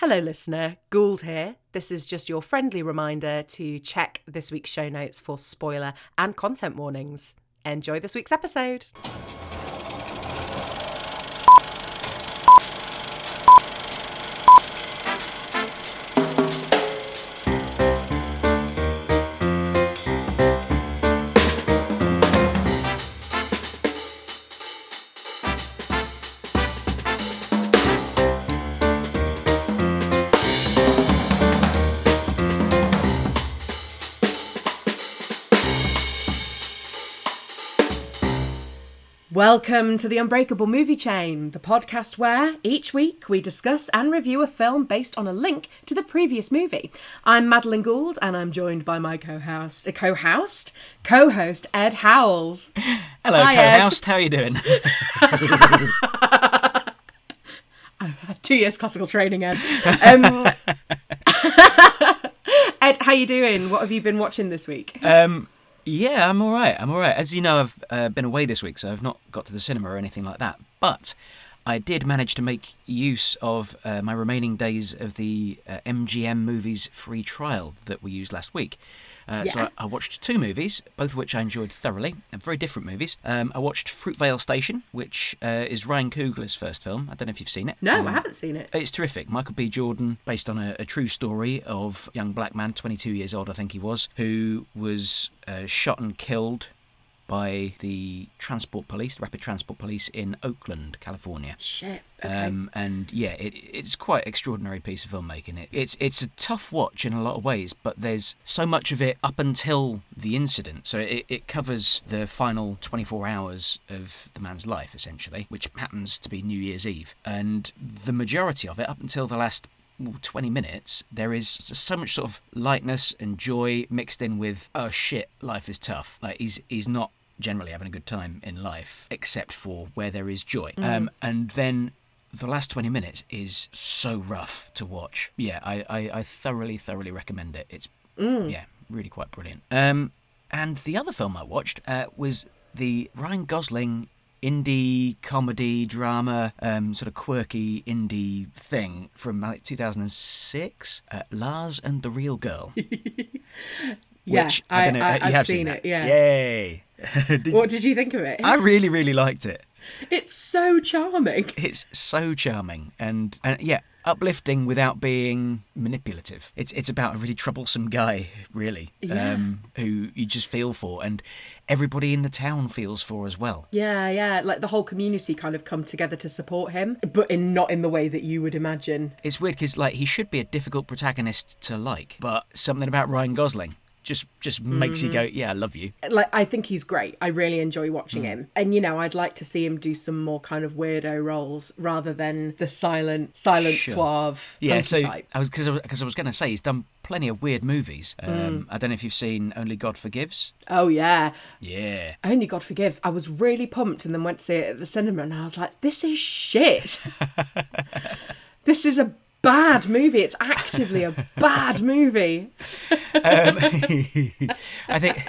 Hello, listener. Gould here. This is just your friendly reminder to check this week's show notes for spoiler and content warnings. Enjoy this week's episode. Welcome to the Unbreakable Movie Chain, the podcast where each week we discuss and review a film based on a link to the previous movie. I'm Madeline Gould and I'm joined by my co-host, uh, co-host, co-host Ed Howells. Hello, Hi, co-host. How are you doing? I've had two years classical training, Ed. Um, Ed, how are you doing? What have you been watching this week? um, yeah, I'm all right. I'm all right. As you know, I've uh, been away this week, so I've not got to the cinema or anything like that. But I did manage to make use of uh, my remaining days of the uh, MGM movies free trial that we used last week. Uh, So I, I watched two movies, both of which I enjoyed thoroughly, and very different movies. Um, I watched Fruitvale Station, which uh, is Ryan Coogler's first film. I don't know if you've seen it. no, Um, I haven't seen it. It's terrific. Michael B. Jordan, based on a, a true story of a young black man, 22 years old, I think he was, who was uh, shot and killed by the transport police, the rapid transport police in Oakland, California. Shit. Okay. Um, and yeah, it, it's quite extraordinary piece of filmmaking. It, it's it's a tough watch in a lot of ways, but there's so much of it up until the incident. So it, it covers the final 24 hours of the man's life, essentially, which happens to be New Year's Eve. And the majority of it, up until the last 20 minutes, there is so much sort of lightness and joy mixed in with, oh shit, life is tough. Like he's he's not generally having a good time in life, except for where there is joy. Um, and then the last 20 minutes is so rough to watch. Yeah, I, I, I thoroughly, thoroughly recommend it. It's, yeah, really quite brilliant. Um, and the other film I watched uh, was the Ryan Gosling indie comedy drama um, sort of quirky indie thing from like 2006 uh, lars and the real girl Yeah, which I- know I- you I've have seen seen, it, yeah. yay Did- What did you think of it? i really really liked it It's so charming. it's so charming and, and yeah uplifting without being manipulative it's it's about a really troublesome guy really Yeah. um, who you just feel for and everybody in the town feels for as well Yeah, yeah. Like the whole community kind of come together to support him, but in not in the way that you would imagine. it's weird because like he should be a difficult protagonist to like but something about ryan gosling just just makes you go yeah i love you Like I think he's great. I really enjoy watching Hmm. him. And you know, I'd like to see him do some more kind of weirdo roles rather than the silent, silent, Sure. suave yeah so type. i was because I was, 'cause I was going to say he's done plenty of weird movies um, Mm. i don't know if you've seen only god forgives Oh yeah. yeah Only God Forgives. I was really pumped and then went to see it at the cinema and I was like, this is shit. this is a bad movie. It's actively a bad movie. um, I think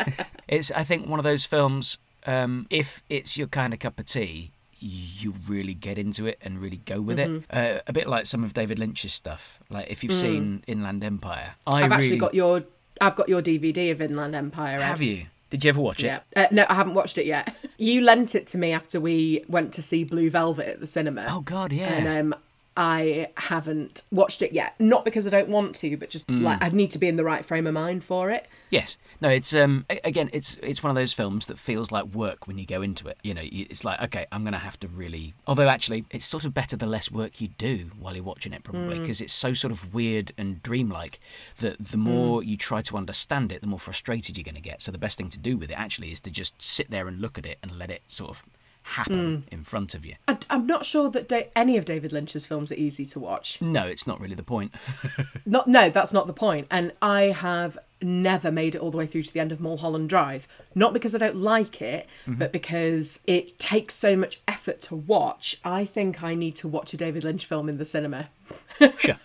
it's I think one of those films. Um, if it's your kind of cup of tea, you really get into it and really go with Mm-hmm. it. Uh, a bit like some of David Lynch's stuff. Like if you've seen Inland Empire, I Mm. I've really actually got your I've got your DVD of Inland Empire. Ed. have you. Did you ever watch it? Yeah. Uh, no, I haven't watched it yet. You lent it to me after we went to see Blue Velvet at the cinema. Oh God, yeah. And um, I haven't watched it yet. Not because I don't want to, but just Mm. like I need to be in the right frame of mind for it. Yes. No, it's um again it's it's one of those films that feels like work when you go into it. You know, it's like okay, I'm going to have to really Although actually it's sort of better the less work you do while you're watching it probably Mm. because it's so sort of weird and dreamlike that the more you try to understand it, the more frustrated you're going to get. So the best thing to do with it actually is to just sit there and look at it and let it sort of happen in front of you. I, I'm not sure that da- any of David Lynch's films are easy to watch. No, it's not really the point. Not, no, that's not the point. And I have never made it all the way through to the end of Mulholland Drive. Not because I don't like it, Mm-hmm. but because it takes so much effort to watch. I think I need to watch a David Lynch film in the cinema. sure.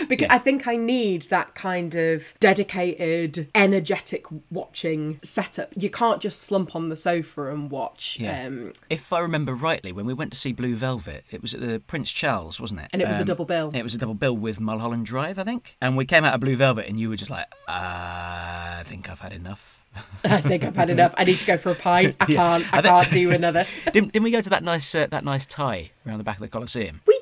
because Yeah. I think I need that kind of dedicated, energetic watching setup. You can't just slump on the sofa and watch. Yeah. Um, If I remember rightly, when we went to see Blue Velvet, it was at the Prince Charles, wasn't it? Um, And it was a double bill. It was a double bill with Mulholland Drive, I think. And we came out of Blue Velvet, and you were just like, "Ah, I think I've had enough. I think I've had enough. I need to go for a pint. I can't. I I think- can't do another. didn't, didn't we go to that nice uh, that nice tie around the back of the Coliseum? We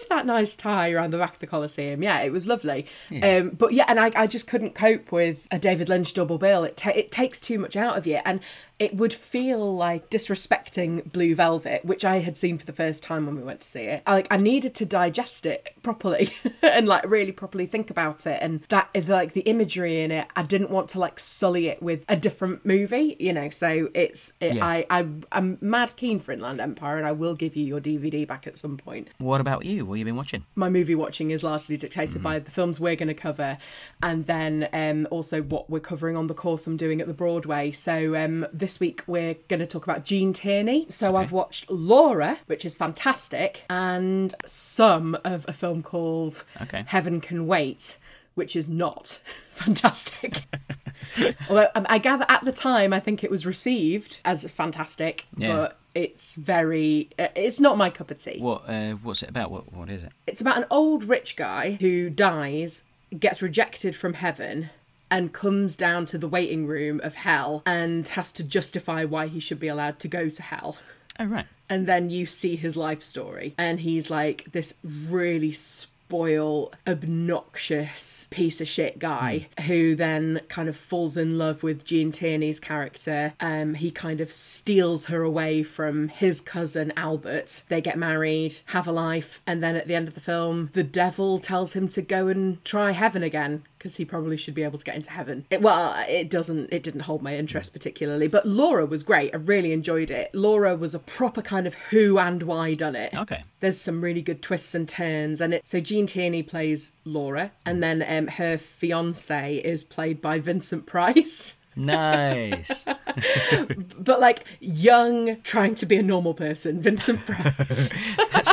to that nice tie around the back of the Coliseum. Yeah, it was lovely. Um, but yeah, and I, I just couldn't cope with a David Lynch double bill. It, ta- it takes too much out of you. And it would feel like disrespecting Blue Velvet, which I had seen for the first time when we went to see it. I, like, I needed to digest it properly and like really properly think about it. And that, like, the imagery in it, I didn't want to like sully it with a different movie, you know. So it's, it, Yeah. I, I, I'm mad keen for Inland Empire, and I will give you your DVD back at some point What about you? What have you been watching? my movie watching is largely dictated Mm-hmm. by the films we're going to cover and then um, also what we're covering on the course I'm doing at the Broadway. So um, this week we're going to talk about Gene Tierney. So I've watched Laura, which is fantastic, and some of a film called Okay. Heaven Can Wait. Which is not fantastic. Although um, I gather at the time, I think it was received as fantastic, Yeah. but it's very, uh, it's not my cup of tea. What uh, What's it about? What What is it? It's about an old rich guy who dies, gets rejected from heaven, and comes down to the waiting room of hell and has to justify why he should be allowed to go to hell. Oh, right. And then you see his life story, and he's like this really spoil, obnoxious piece of shit guy who then kind of falls in love with Gene Tierney's character. Um, he kind of steals her away from his cousin Albert. They get married, have a life, and then at the end of the film, the devil tells him to go and try heaven again because he probably should be able to get into heaven. It, well, it doesn't. It didn't hold my interest particularly, but Laura was great. I really enjoyed it. Laura was a proper kind of who and why done it. Okay. There's some really good twists and turns, and it. So Gene Tierney plays Laura, and then um, her fiance is played by Vincent Price. Nice. But like young, trying to be a normal person, Vincent Price. That's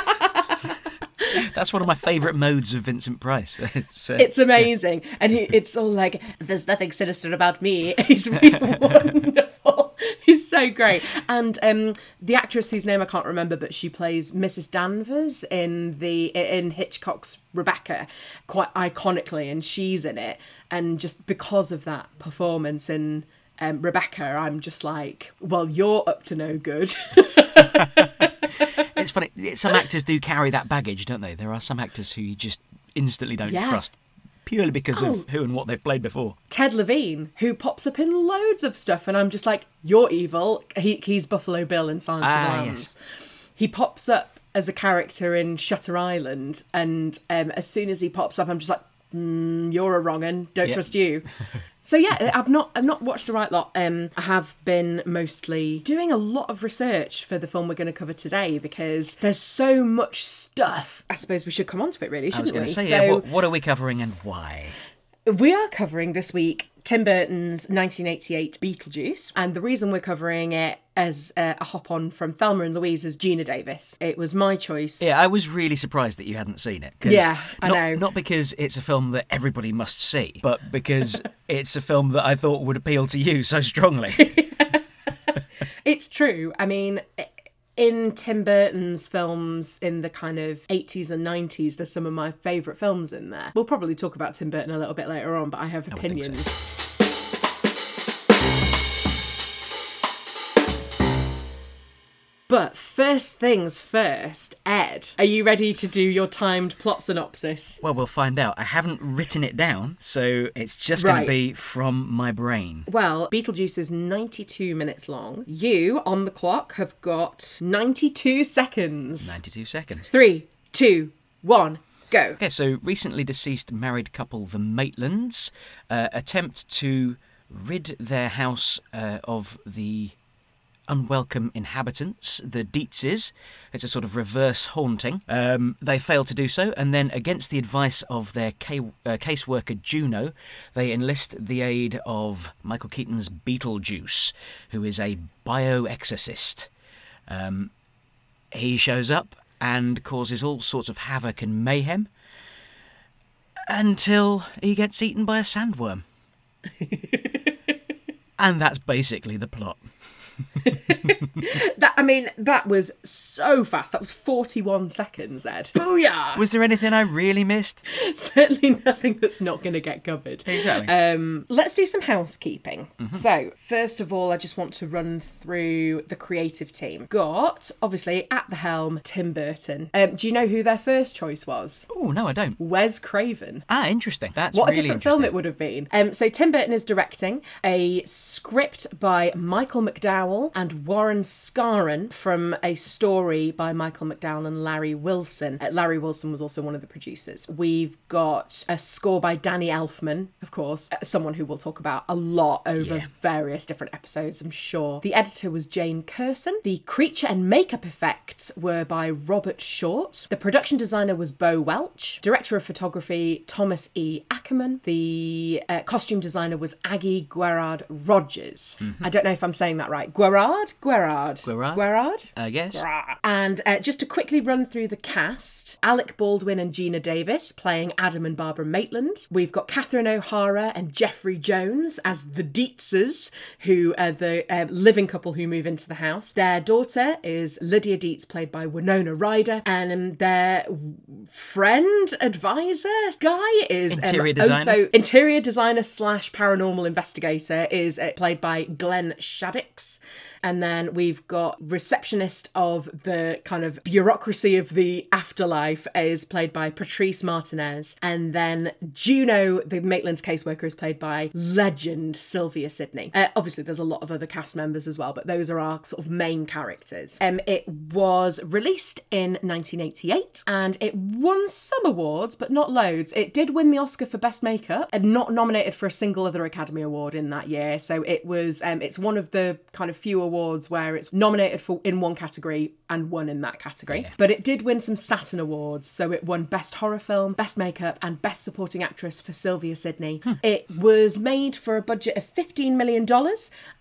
one of my favourite modes of Vincent Price. It's, uh, it's amazing, and he, it's all like, "There's nothing sinister about me." He's really wonderful. He's so great, and um, the actress whose name I can't remember, but she plays Mrs. Danvers in the in Hitchcock's Rebecca, quite iconically, and she's in it, and just because of that performance in. Um, Rebecca, I'm just like, well, you're up to no good. It's funny. Some actors do carry that baggage, don't they? There are some actors who you just instantly don't Yeah. trust purely because Oh. of who and what they've played before. Ted Levine, who pops up in loads of stuff, and I'm just like, you're evil. He, he's Buffalo Bill in Silence of Ah, the Lambs. He pops up as a character in Shutter Island, and um, as soon as he pops up, I'm just like, mm, you're a wrong un. Don't Yeah. trust you. So yeah, I've not I've not watched a right lot. Um, I have been mostly doing a lot of research for the film we're going to cover today because there's so much stuff. I suppose we should come on to it, really, shouldn't was we? say, so yeah, what, what are we covering and why? we are covering this week Tim Burton's 1988 Beetlejuice, and the reason we're covering it as uh, a hop on from Thelma and Louise's Geena Davis. It was my choice. Yeah, I was really surprised that you hadn't seen it. Yeah, I not, know. Not because it's a film that everybody must see, but because it's a film that I thought would appeal to you so strongly. It's true. I mean, in Tim Burton's films in the kind of 80s and 90s, there's some of my favourite films in there. We'll probably talk about Tim Burton a little bit later on, but I have opinions. so. But first things first, Ed, are you ready to do your timed plot synopsis? well, we'll find out. I haven't written it down, so it's just going to be from my brain. Well, Beetlejuice is 92 minutes long. You, on the clock, have got 92 seconds. 92 seconds. Three, two, one, go. Okay, so recently deceased married couple, the Maitlands, uh, attempt to rid their house uh, of the unwelcome inhabitants, the Dietzes. It's a sort of reverse haunting. Um, they fail to do so, and then, against the advice of their ca- uh, caseworker Juno, they enlist the aid of Michael Keaton's Beetlejuice, who is a bioexorcist. Um, he shows up and causes all sorts of havoc and mayhem. until he gets eaten by a sandworm. and that's basically the plot. That I mean, that was so fast. That was 41 seconds, Ed. Booyah! Was there anything I really missed? Certainly nothing that's not going to get covered. Exactly. Um, let's do some housekeeping. So, first of all, I just want to run through the creative team. Got, obviously, at the helm, Tim Burton. Um, do you know who their first choice was? Oh, no, I don't. Wes Craven. Ah, interesting. That's What really a different film it would have been. Um, so Tim Burton is directing a script by Michael McDowell and Warren Skaaren from a story by Michael McDowell and Larry Wilson. Uh, Larry Wilson was also one of the producers. We've got a score by Danny Elfman, of course, uh, someone who we'll talk about a lot over Yeah. various different episodes, I'm sure. The editor was Jane Kurson. The creature and makeup effects were by Robert Short. The production designer was Bo Welch. Director of photography, Thomas E. Ackerman. The uh, costume designer was Aggie Guerard Rodgers. I don't know if I'm saying that right. Guerard? Guerard. Guerard? Guerard? I guess. And uh, just to quickly run through the cast Alec Baldwin and Geena Davis playing Adam and Barbara Maitland. We've got Catherine O'Hara and Jeffrey Jones as the Dietzes, who are the uh, living couple who move into the house. Their daughter is Lydia Dietz, played by Winona Ryder, and um, their friend advisor guy is um, Interior designer? Otho- interior designer slash paranormal investigator is uh, played by Glenn Shadix. And then we've got receptionist of the kind of bureaucracy of the afterlife is played by Patrice Martinez. And then Juno, the Maitland's caseworker, is played by legend Sylvia Sidney. Uh, obviously, there's a lot of other cast members as well, but those are our sort of main characters. Um, it was released in 1988 and it won some awards, but not loads. It did win the Oscar for Best Makeup and not nominated for a single other Academy Award in that year. So it was, um, it's one of the kind of few awards where it's nominated for in one category and won in that category. But it did win some Saturn Awards. So it won Best Horror Film, Best Makeup, and Best Supporting Actress for Sylvia Sidney. It was made for a budget of $15 million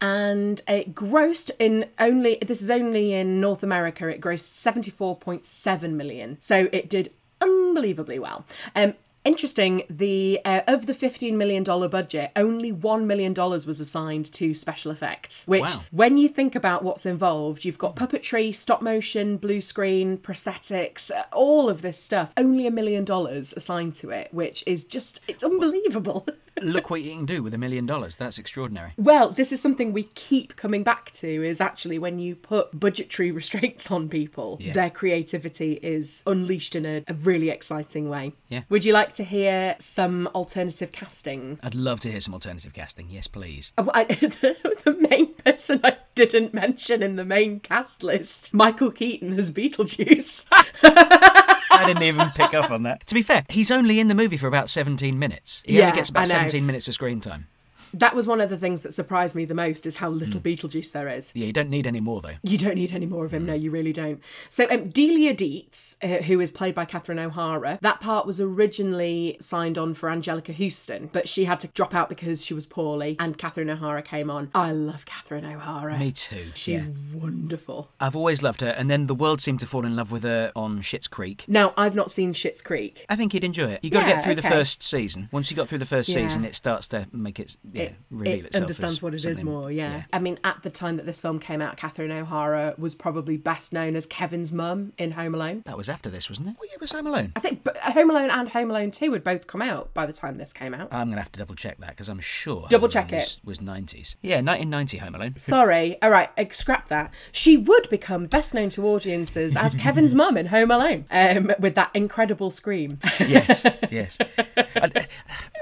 and it grossed in only, this is only in North America, it grossed 74.7 million. So it did unbelievably well. Um, Interesting. The uh, of the fifteen million dollar budget, only one million dollars was assigned to special effects. Which, Wow. when you think about what's involved, you've got puppetry, stop motion, blue screen, prosthetics, uh, all of this stuff. Only a million dollars assigned to it, which is just it's unbelievable. Look what you can do with a million dollars. That's extraordinary. Well, this is something we keep coming back to is actually when you put budgetary restraints on people, Yeah. their creativity is unleashed in a, a really exciting way. Yeah. Would you like to hear some alternative casting? I'd love to hear some alternative casting. Yes, please. Oh, I, the, the main person I didn't mention in the main cast list, Michael Keaton as Beetlejuice. I didn't even pick up on that. To be fair, he's only in the movie for about 17 minutes. He Yeah, only gets about 17 minutes of screen time. That was one of the things that surprised me the most is how little Beetlejuice there is. Yeah, you don't need any more, though. You don't need any more of him. No, you really don't. So, um, Delia Dietz, uh, who is played by Catherine O'Hara, that part was originally signed on for Anjelica Huston, but she had to drop out because she was poorly, and Catherine O'Hara came on. I love Catherine O'Hara. Me too. She's yeah. wonderful. I've always loved her, and then the world seemed to fall in love with her on Schitt's Creek. Now, I've not seen Schitt's Creek. I think you'd enjoy it. You got to get through the first season. Once you got through the first Yeah. season, it starts to make it, yeah, it, reveal it itself. understands what it is more, yeah. I mean, at the time that this film came out, Catherine O'Hara was probably best known as Kevin's mum in Home Alone. That was after this, wasn't it? What year was Home Alone? I think Home Alone and Home Alone 2 would both come out by the time this came out. I'm going to have to double check that because I'm sure. Home Double Alone check was, was 90s. Yeah, 1990 Home Alone. Sorry. All right, scrap that. She would become best known to audiences as Kevin's mum in Home Alone, um, with that incredible scream. yes, yes. I,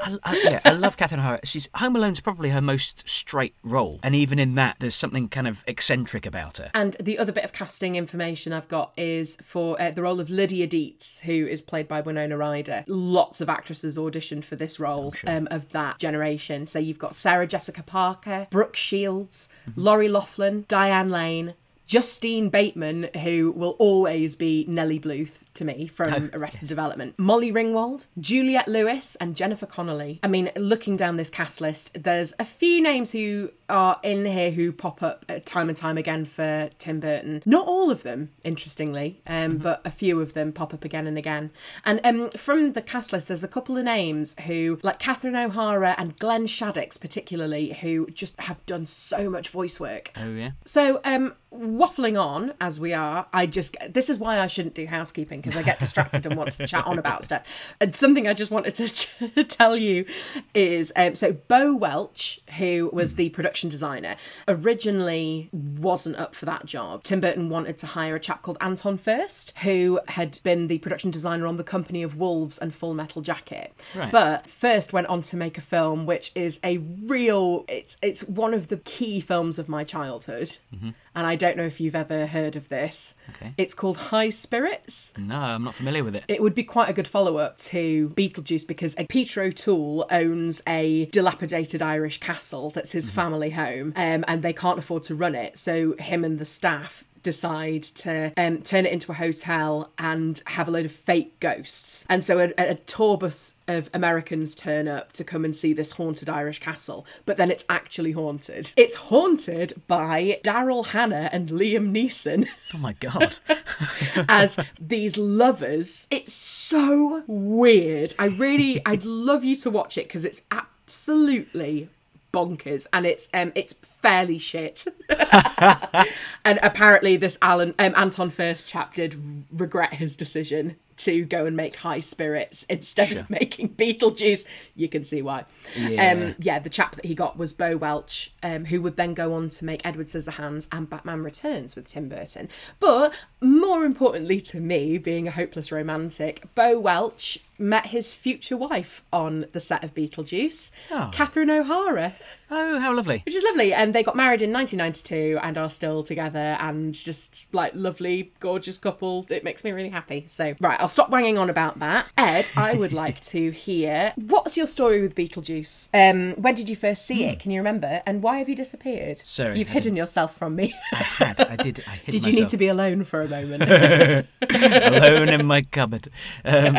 I, I, yeah, I love Catherine O'Hara. She's Home Alone's probably her most straight role, and even in that, there's something kind of eccentric about her. And the other bit of casting information I've got is for uh, the role of Lydia Dietz, who is played by Winona Ryder. Lots of actresses auditioned for this role um, of that generation. So you've got Sarah Jessica Parker, Brooke Shields, Lori Loughlin, Diane Lane. Justine Bateman, who will always be Nellie Bluth to me from Arrested Development. Molly Ringwald, Juliette Lewis, and Jennifer Connelly. I mean, looking down this cast list, there's a few names who are in here who pop up uh, time and time again for Tim Burton. Not all of them, interestingly, um, but a few of them pop up again and again. And um, from the cast list, there's a couple of names who, like Catherine O'Hara and Glenn Shadix, particularly, who just have done so much voice work. Oh yeah. So, um, waffling on as we are, I just this is why I shouldn't do housekeeping because I get distracted and want to chat on about stuff. And something I just wanted to tell you is um, so Bo Welch, who was the production designer, originally wasn't up for that job. Tim Burton wanted to hire a chap called Anton Furst, who had been the production designer on The Company of Wolves and Full Metal Jacket. Right. But Furst went on to make a film which is a real it's it's one of the key films of my childhood. And I don't know if you've ever heard of this. Okay. It's called High Spirits. No, I'm not familiar with it. It would be quite a good follow up to Beetlejuice because Peter O'Toole owns a dilapidated Irish castle that's his family home um, and they can't afford to run it. So, him and the staff decide to um, turn it into a hotel and have a load of fake ghosts. And so a, a tour bus of Americans turn up to come and see this haunted Irish castle, but then it's actually haunted. It's haunted by Daryl Hannah and Liam Neeson. Oh my god. as these lovers. It's so weird. I really, I'd love you to watch it because it's absolutely bonkers and it's um it's fairly shit. And apparently this alan um, anton furst chap did regret his decision to go and make high spirits instead of making beetlejuice you can see why Yeah. um yeah the chap that he got was bo welch um who would then go on to make edward scissorhands and batman returns with tim burton but more importantly to me being a hopeless romantic bo welch met his future wife on the set of beetlejuice Oh. catherine o'hara Oh, how lovely. which is lovely. And they got married in 1992 and are still together and just like lovely, gorgeous couple. It makes me really happy. So, right, I'll stop banging on about that. Ed, I would like to hear what's your story with Beetlejuice? Um, when did you first see it? Can you remember? And why have you disappeared? Sorry, You've I hidden yourself from me. I had. I did. I hid myself. did you need to be alone for a moment? alone in my cupboard. Um,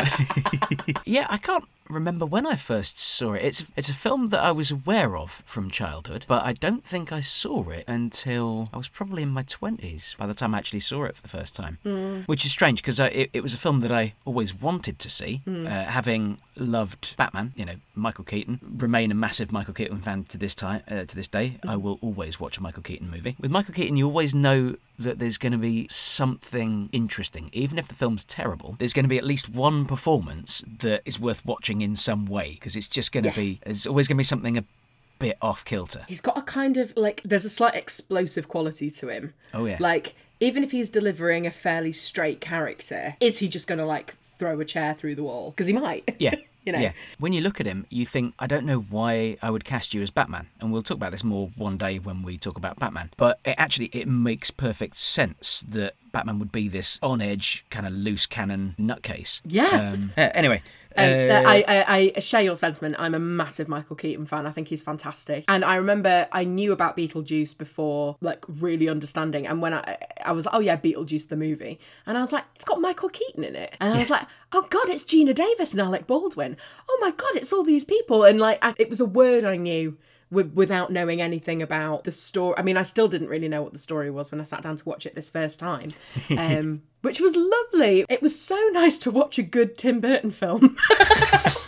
yeah, I can't remember when I first saw it. It's it's a film that I was aware of from childhood, but I don't think I saw it until I was probably in my twenties by the time I actually saw it for the first time. Which is strange because it, it was a film that I always wanted to see, uh, having loved Batman. You know, Michael Keaton. Remain a massive Michael Keaton fan to this time. Uh, to this day, I will always watch a Michael Keaton movie. With Michael Keaton, you always know that there's going to be something interesting, even if the film's terrible. There's going to be at least one performance that is worth watching in some way because it's just going to Yeah. be. There's always going to be something a bit off kilter. he's got a kind of like there's a slight explosive quality to him. Oh, yeah. Like even if he's delivering a fairly straight character, is he just going to like throw a chair through the wall? Because he might. Yeah. You know. Yeah. When you look at him, you think, I don't know why I would cast you as Batman. And we'll talk about this more one day when we talk about Batman. But it actually, it makes perfect sense that Batman would be this on edge, kind of loose cannon nutcase. Yeah. Um, anyway. Um, uh, I, I, I share your sentiment. I'm a massive Michael Keaton fan. I think he's fantastic. And I remember I knew about Beetlejuice before, like really understanding. And when I, I was like, oh yeah, Beetlejuice the movie, and I was like, it's got Michael Keaton in it, and I was like, oh god, it's Geena Davis and Alec Baldwin. Oh my god, it's all these people, and like I, it was a word I knew. Wi- Without knowing anything about the story, I mean, I still didn't really know what the story was when I sat down to watch it this first time, um, which was lovely. It was so nice to watch a good Tim Burton film.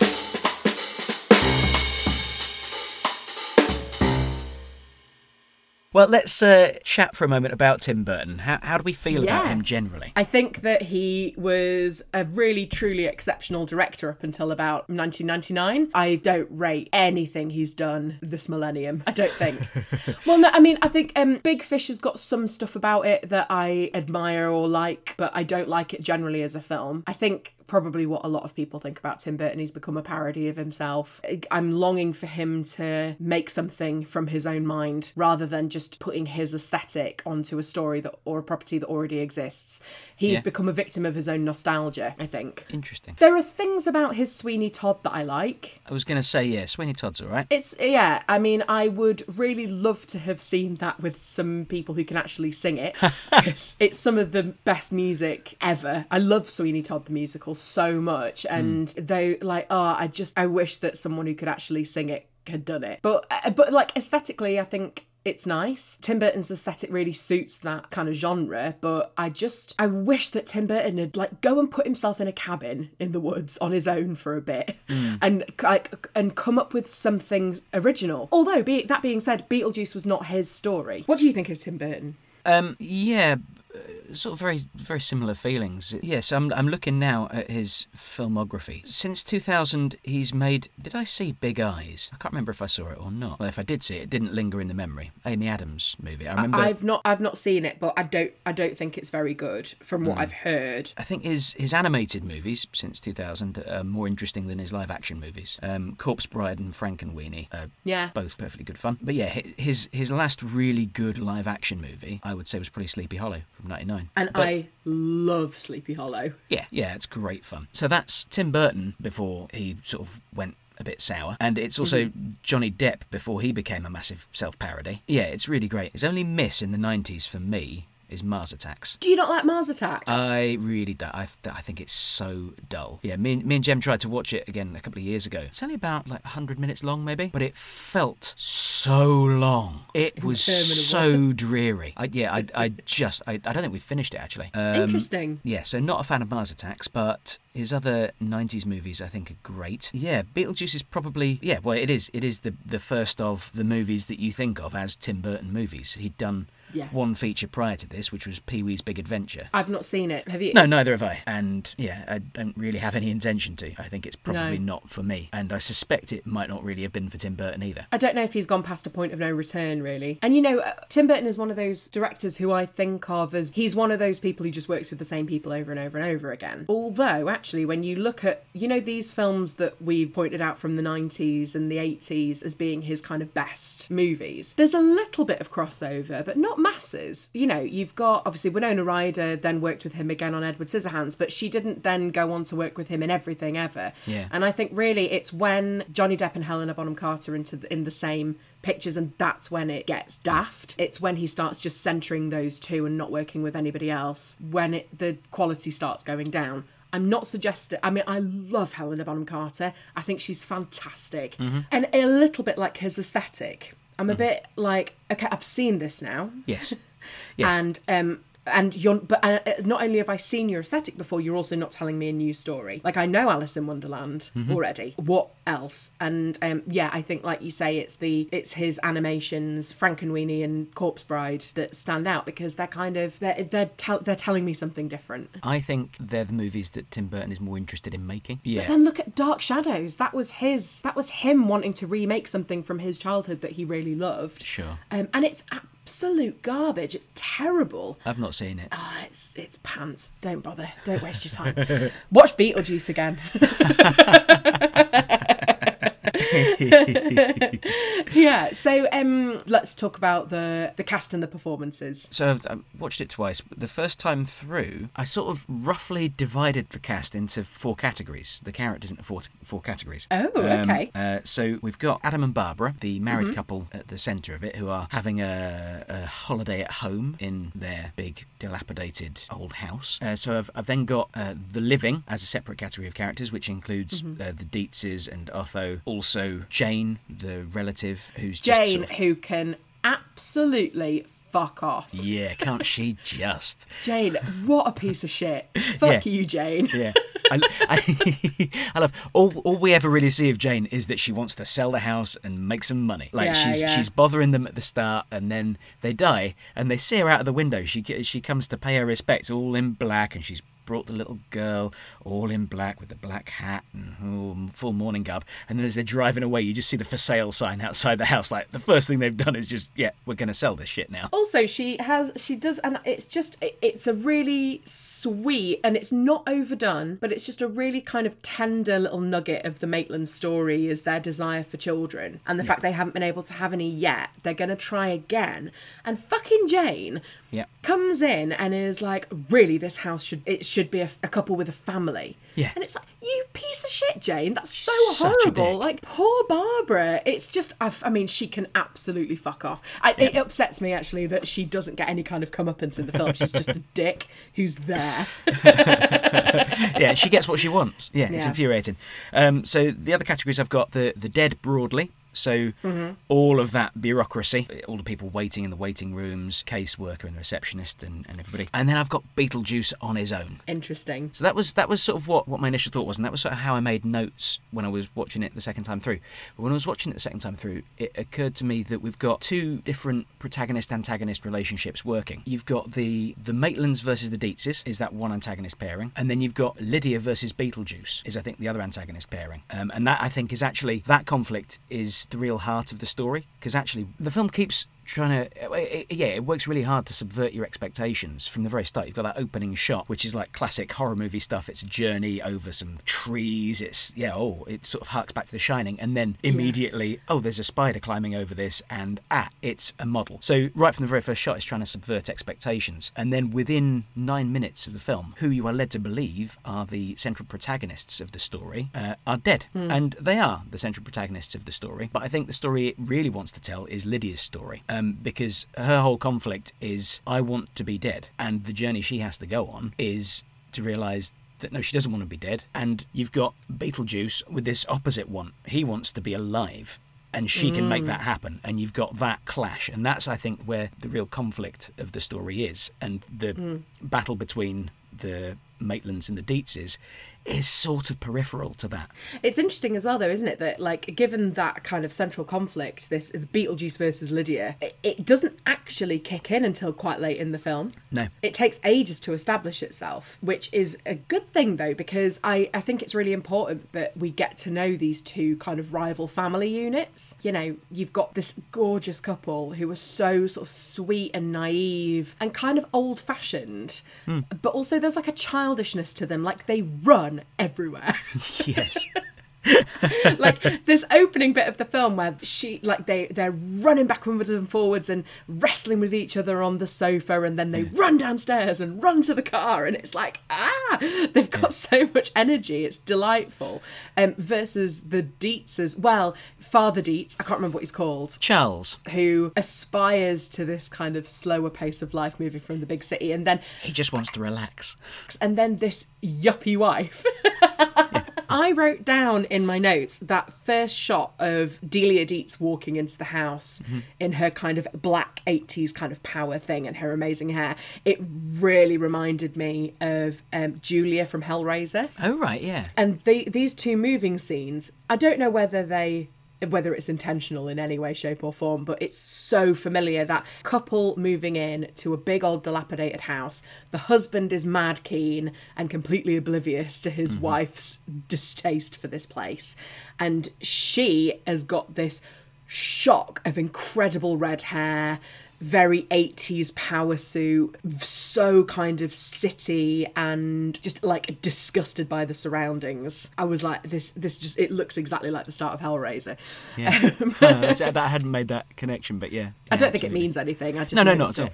well, let's uh, chat for a moment about Tim Burton. How, how do we feel about him generally? I think that he was a really truly exceptional director up until about 1999. I don't rate anything he's done this millennium. I don't think. well, no, I mean, I think um, Big Fish has got some stuff about it that I admire or like, but I don't like it generally as a film. I think probably what a lot of people think about Tim Burton. He's become a parody of himself. I'm longing for him to make something from his own mind rather than just putting his aesthetic onto a story that or a property that already exists. He's Yeah. become a victim of his own nostalgia, I think. Interesting. There are things about his Sweeney Todd that I like. I was going to say, yeah, Sweeney Todd's all right. It's yeah, I mean, I would really love to have seen that with some people who can actually sing it. 'cause it's some of the best music ever. I love Sweeney Todd the musical so much, and though like, oh, I just I wish that someone who could actually sing it had done it. But uh, but like aesthetically, I think. It's nice. Tim Burton's aesthetic really suits that kind of genre, but I just I wish that Tim Burton had like go and put himself in a cabin in the woods on his own for a bit and like and come up with something original. Although be, that being said, Beetlejuice was not his story. What do you think of Tim Burton? Um, yeah, sort of very very similar feelings. Yes, I'm I'm looking now at his filmography. Since 2000, he's made. Did I see Big Eyes? I can't remember if I saw it or not. Well, if I did see it, it didn't linger in the memory. Amy Adams movie. I remember. I've not I've not seen it, but I don't I don't think it's very good from what I've heard. I think his his animated movies since 2000 are more interesting than his live action movies. Um, Corpse Bride and Frankenweenie are Yeah. both perfectly good fun. But yeah, his his last really good live action movie, I would say, was probably Sleepy Hollow from '99. And But- I love Sleepy Hollow. Yeah, yeah, it's great fun. So that's Tim Burton before he sort of went a bit sour. And it's also mm-hmm. Johnny Depp before he became a massive self parody. Yeah, it's really great. It's only miss in the 90s for me is Mars Attacks. Do you not like Mars Attacks? I really don't. I, I think it's so dull. Yeah, me and, me and Jem tried to watch it again a couple of years ago. It's only about like 100 minutes long, maybe, but it felt so long. It was so dreary. I, yeah, I, I just, I, I don't think we finished it actually. Um, Interesting. yeah, so not a fan of Mars Attacks, but his other '90s movies I think are great. Yeah, Beetlejuice is probably yeah, well, it is. It is the the first of the movies that you think of as Tim Burton movies. He'd done Yeah. one feature prior to this, which was Pee Wee's Big Adventure. I've not seen it. Have you? No, neither have I. And yeah, I don't really have any intention to. I think it's probably No. not for me. And I suspect it might not really have been for Tim Burton either. I don't know if he's gone past a point of no return, really. And you know, uh, Tim Burton is one of those directors who I think of as he's one of those people who just works with the same people over and over and over again. Although, actually, when you look at, you know, these films that we pointed out from the 90s and the 80s as being his kind of best movies, there's a little bit of crossover, but not masses. You know, you've got, obviously, Winona Ryder then worked with him again on Edward Scissorhands, but she didn't then go on to work with him in everything ever. Yeah. And I think really it's when Johnny Depp and Helena Bonham Carter into the, in the same pictures, and that's when it gets daft. It's when he starts just centering those two and not working with anybody else. When it, the quality starts going down. I'm not suggesting. I mean, I love Helena Bonham Carter. I think she's fantastic, mm-hmm. and a little bit like his aesthetic. I'm a bit like, okay, I've seen this now, Yes. Yes. and um and you're but uh, not only have i seen your aesthetic before you're also not telling me a new story. Like i know alice in wonderland already. What else? And um yeah i think like you say it's the it's his animations frankenweenie and corpse bride that stand out because they're kind of they're they're, tell, they're telling me something different. I think they're the movies that Tim Burton is more interested in making. Yeah. But then look at dark shadows. That was his that was him wanting to remake something from his childhood that he really loved. Sure. um, and it's absolute garbage it's terrible I've not seen it. Ah, it's it's pants. Don't bother. Don't waste your time. Watch Beetlejuice again. yeah. So um, let's talk about the the cast and the performances. So I've, I've watched it twice. The first time through, I sort of roughly divided the cast into four categories. The characters into four four categories. Oh, Um, okay. Uh, so we've got Adam and Barbara, the married couple at the centre of it, who are having a, a holiday at home in their big dilapidated old house. Uh, so I've, I've then got uh, the living as a separate category of characters, which includes uh, the Dietzes and Otho. Also Jane, the relative, who's just Jane, sort of- who can absolutely fuck off. yeah, can't she just? Jane, what a piece of shit. Fuck Yeah. you, Jane. Yeah. I, I, I love all. All we ever really see of Jane is that she wants to sell the house and make some money. Like Yeah, she's yeah. she's bothering them at the start, and then they die, and they see her out of the window. She she comes to pay her respects, all in black, and she's brought the little girl all in black with the black hat and oh, full mourning garb. And then as they're driving away, you just see the for sale sign outside the house. Like the first thing they've done is just, yeah, we're going to sell this shit now. Also, she has, she does, and it's just, it's a really sweet, and it's not overdone, but it's just a really kind of tender little nugget of the Maitland story is their desire for children and the fact they haven't been able to have any yet. They're going to try again. And fucking Jane Yeah. comes in and is like, really, this house should, it should be a, a couple with a family. Yeah. And it's like, you piece of shit, Jane. That's so Such horrible. Like, poor Barbara. It's just, I, I mean, she can absolutely fuck off. I, It upsets me, actually, that she doesn't get any kind of comeuppance in the film. She's just a dick who's there. yeah, she gets what she wants. Yeah, it's infuriating. Um, so the other categories I've got the the dead broadly. So Mm-hmm. all of that bureaucracy, all the people waiting in the waiting rooms, caseworker and the receptionist and, and everybody. And then I've got Beetlejuice on his own. Interesting. So that was that was sort of what, what my initial thought was, and that was sort of how I made notes when I was watching it the second time through. But when I was watching it the second time through, it occurred to me that we've got two different protagonist antagonist relationships working. You've got the the Maitlands versus the Dietzes is that one antagonist pairing, and then you've got Lydia versus Beetlejuice is I think the other antagonist pairing, um, and that I think is actually that conflict is the real heart of the story because actually the film keeps trying to it- it- yeah it works really hard to subvert your expectations from the very start. You've got that opening shot which is like classic horror movie stuff. It's a journey over some trees. It's yeah oh it sort of harks back to the shining and then immediately oh there's a spider climbing over this and ah it's a model. So right from the very first shot it's trying to subvert expectations. And then within nine minutes of the film who you are led to believe are the central protagonists of the story uh, are dead. And they are the central protagonists of the story but i think the story it really wants to tell is lydia's story um, because her whole conflict is i want to be dead. And the journey she has to go on is to realize that no she doesn't want to be dead. And you've got beetlejuice with this opposite one he wants to be alive and she can make that happen. And you've got that clash. And that's i think where the real conflict of the story is. And the battle between the maitlands and the dietzes is sort of peripheral to that It's interesting as well, though, isn't it? That like, given that kind of central conflict, this Beetlejuice versus Lydia, it, it doesn't actually kick in until quite late in the film. No. it takes ages to establish itself, which is a good thing though, because I I think it's really important that we get to know these two kind of rival family units. You know, you've got this gorgeous couple who are so sort of sweet and naive and kind of old fashioned, hmm. but also there's like a childishness to them, like they run everywhere. yes like this opening bit of the film where she like they they're running backwards and forwards and wrestling with each other on the sofa and then they run downstairs and run to the car and it's like ah they've got so much energy. It's delightful. Um versus the Dietzes well father Dietz I can't remember what he's called charles. who aspires to this kind of slower pace of life moving from the big city and then he just wants to relax. and then this yuppie wife. I wrote down in my notes that first shot of Delia Dietz walking into the house in her kind of black 80s kind of power thing and her amazing hair. It really reminded me of um, Julia from Hellraiser. oh right yeah And the, these two moving scenes, I don't know whether they whether it's intentional in any way shape or form but it's so familiar that couple moving in to a big old dilapidated house the husband is mad keen and completely oblivious to his mm-hmm. wife's distaste for this place. And she has got this shock of incredible red hair very 80s power suit so kind of city and just like disgusted by the surroundings. I was like this this just it looks exactly like the start of hellraiser. Yeah. Uh, that I hadn't made that connection but yeah. I don't think it means anything i just no no not at all.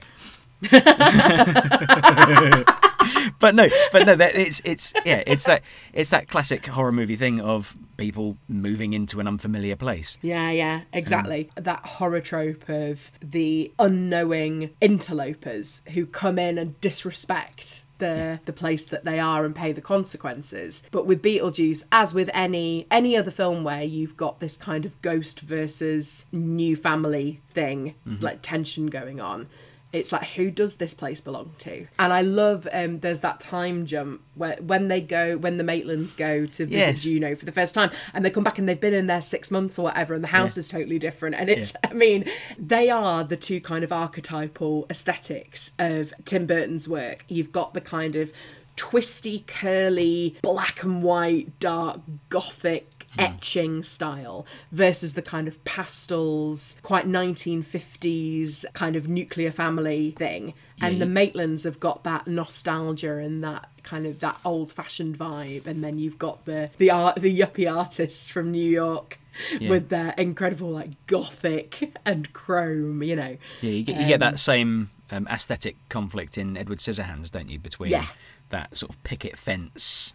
it. but no, but no, that it's it's yeah, it's that it's that classic horror movie thing of people moving into an unfamiliar place. Yeah, yeah, exactly. Um, that horror trope of the unknowing interlopers who come in and disrespect the the place that they are and pay the consequences. But with Beetlejuice, as with any any other film where you've got this kind of ghost versus new family thing, mm-hmm. like tension going on. It's like who does this place belong to? And I love um there's that time jump where when they go when the Maitlands go to visit Yes. Juno for the first time and they come back and they've been in there six months or whatever and the house Yeah. is totally different and it's I mean they are the two kind of archetypal aesthetics of Tim Burton's work you've got the kind of twisty, curly, black and white, dark, gothic etching style versus the kind of pastels, quite 1950s kind of nuclear family thing. And the Maitlands have got that nostalgia and that kind of that old fashioned vibe. And then you've got the the art the yuppie artists from New York Yeah. with their incredible like gothic and chrome, you know. Yeah, you get, you get that same um, aesthetic conflict in Edward Scissorhands, don't you? Between Yeah. that sort of picket fence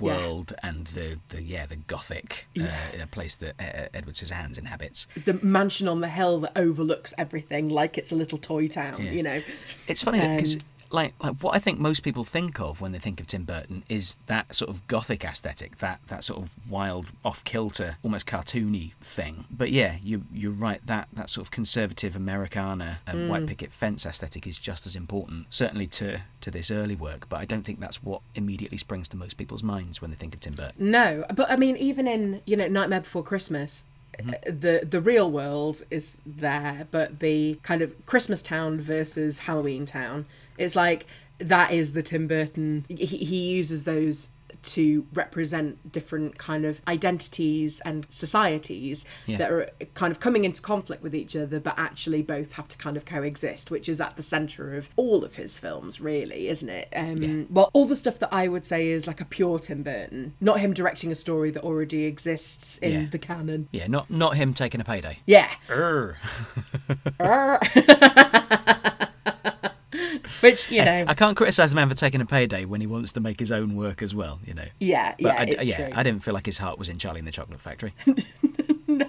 world and the, the yeah the gothic uh, place that uh, Edward Scissorhands inhabits. The mansion on the hill that overlooks everything like it's a little toy town, Yeah. you know. It's funny because Um, like like what I think most people think of when they think of Tim Burton is that sort of gothic aesthetic, that that sort of wild, off kilter, almost cartoony thing. But yeah, you you're right. That that sort of conservative Americana and Mm. white picket fence aesthetic is just as important, certainly to to this early work. But I don't think that's what immediately springs to most people's minds when they think of Tim Burton. No, but I mean, even in you know Nightmare Before Christmas, Mm-hmm. uh, the the real world is there, but the kind of Christmas town versus Halloween town is like that is the Tim Burton. He, he uses those to represent different kind of identities and societies Yeah. that are kind of coming into conflict with each other but actually both have to kind of coexist which is at the center of all of his films really isn't it um Yeah. well all the stuff that i would say is like a pure tim burton not him directing a story that already exists in Yeah. the canon Yeah, not not him taking a payday. yeah Urgh. which you know I can't criticise the man for taking a payday when he wants to make his own work as well. You know. yeah But yeah I, it's yeah, true I didn't feel like his heart was in Charlie and the Chocolate Factory. no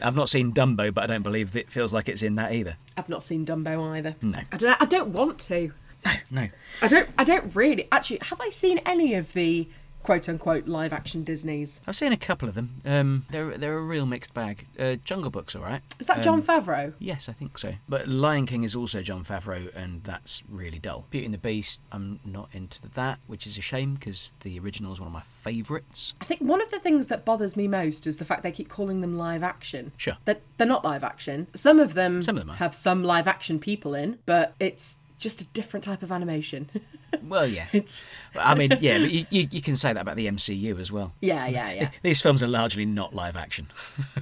I've not seen Dumbo, but I don't believe it feels like it's in that either. i've not seen dumbo either No. i don't i don't want to No. No. I don't i don't really actually have i seen any of the quote unquote live action disneys I've seen a couple of them. Um, they're they're a real mixed bag. Uh, Jungle Book's all right. is that john Um, favreau Yes, I think so. But Lion King is also Jon Favreau, and that's really dull. Beauty and the Beast, I'm not into that, which is a shame because the original is one of my favourites. I think one of the things that bothers me most is the fact they keep calling them live action. Sure. That they're not live action. Some of them, Some of them are. have some live action people in, but it's just a different type of animation. Well, yeah. it's I mean, yeah, but you, you, you can say that about the MCU as well. yeah, yeah, yeah. These films are largely not live action.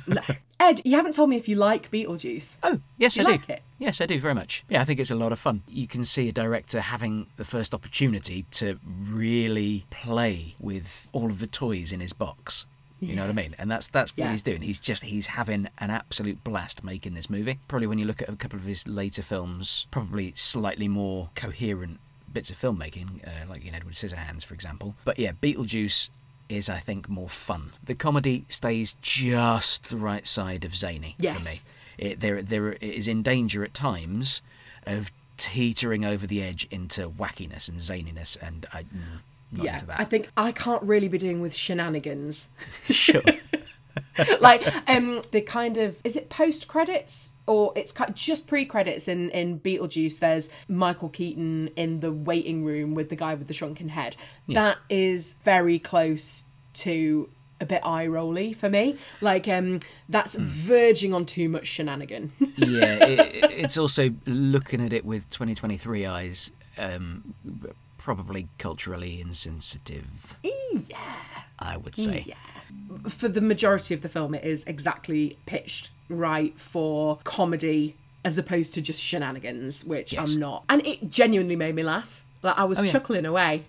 no. Ed, you haven't told me if you like Beetlejuice. Oh, yes, You I do. it? Yes, I do very much. Yeah, I think it's a lot of fun. You can see a director having the first opportunity to really play with all of the toys in his box. You know what I mean? And that's that's what Yeah. he's doing. He's just he's having an absolute blast making this movie. Probably when you look at a couple of his later films, probably slightly more coherent bits of filmmaking, uh, like in Edward Scissorhands, for example. But yeah, Beetlejuice is, I think, more fun. The comedy stays just the right side of zany for me it, there there it is in danger at times of teetering over the edge into wackiness and zaniness, and I mm, not yeah. I think I can't really be doing with shenanigans. sure. like um the kind of is it post credits or it's just pre credits in in Beetlejuice there's Michael Keaton in the waiting room with the guy with the shrunken head that is very close to a bit eye rolly for me like um that's verging on too much shenanigan yeah, it, it's also looking at it with 2023 eyes, um, probably culturally insensitive. yeah I would say. yeah for the majority of the film it is exactly pitched right for comedy as opposed to just shenanigans which Yes. i'm not and it genuinely made me laugh like i was Oh, yeah. chuckling away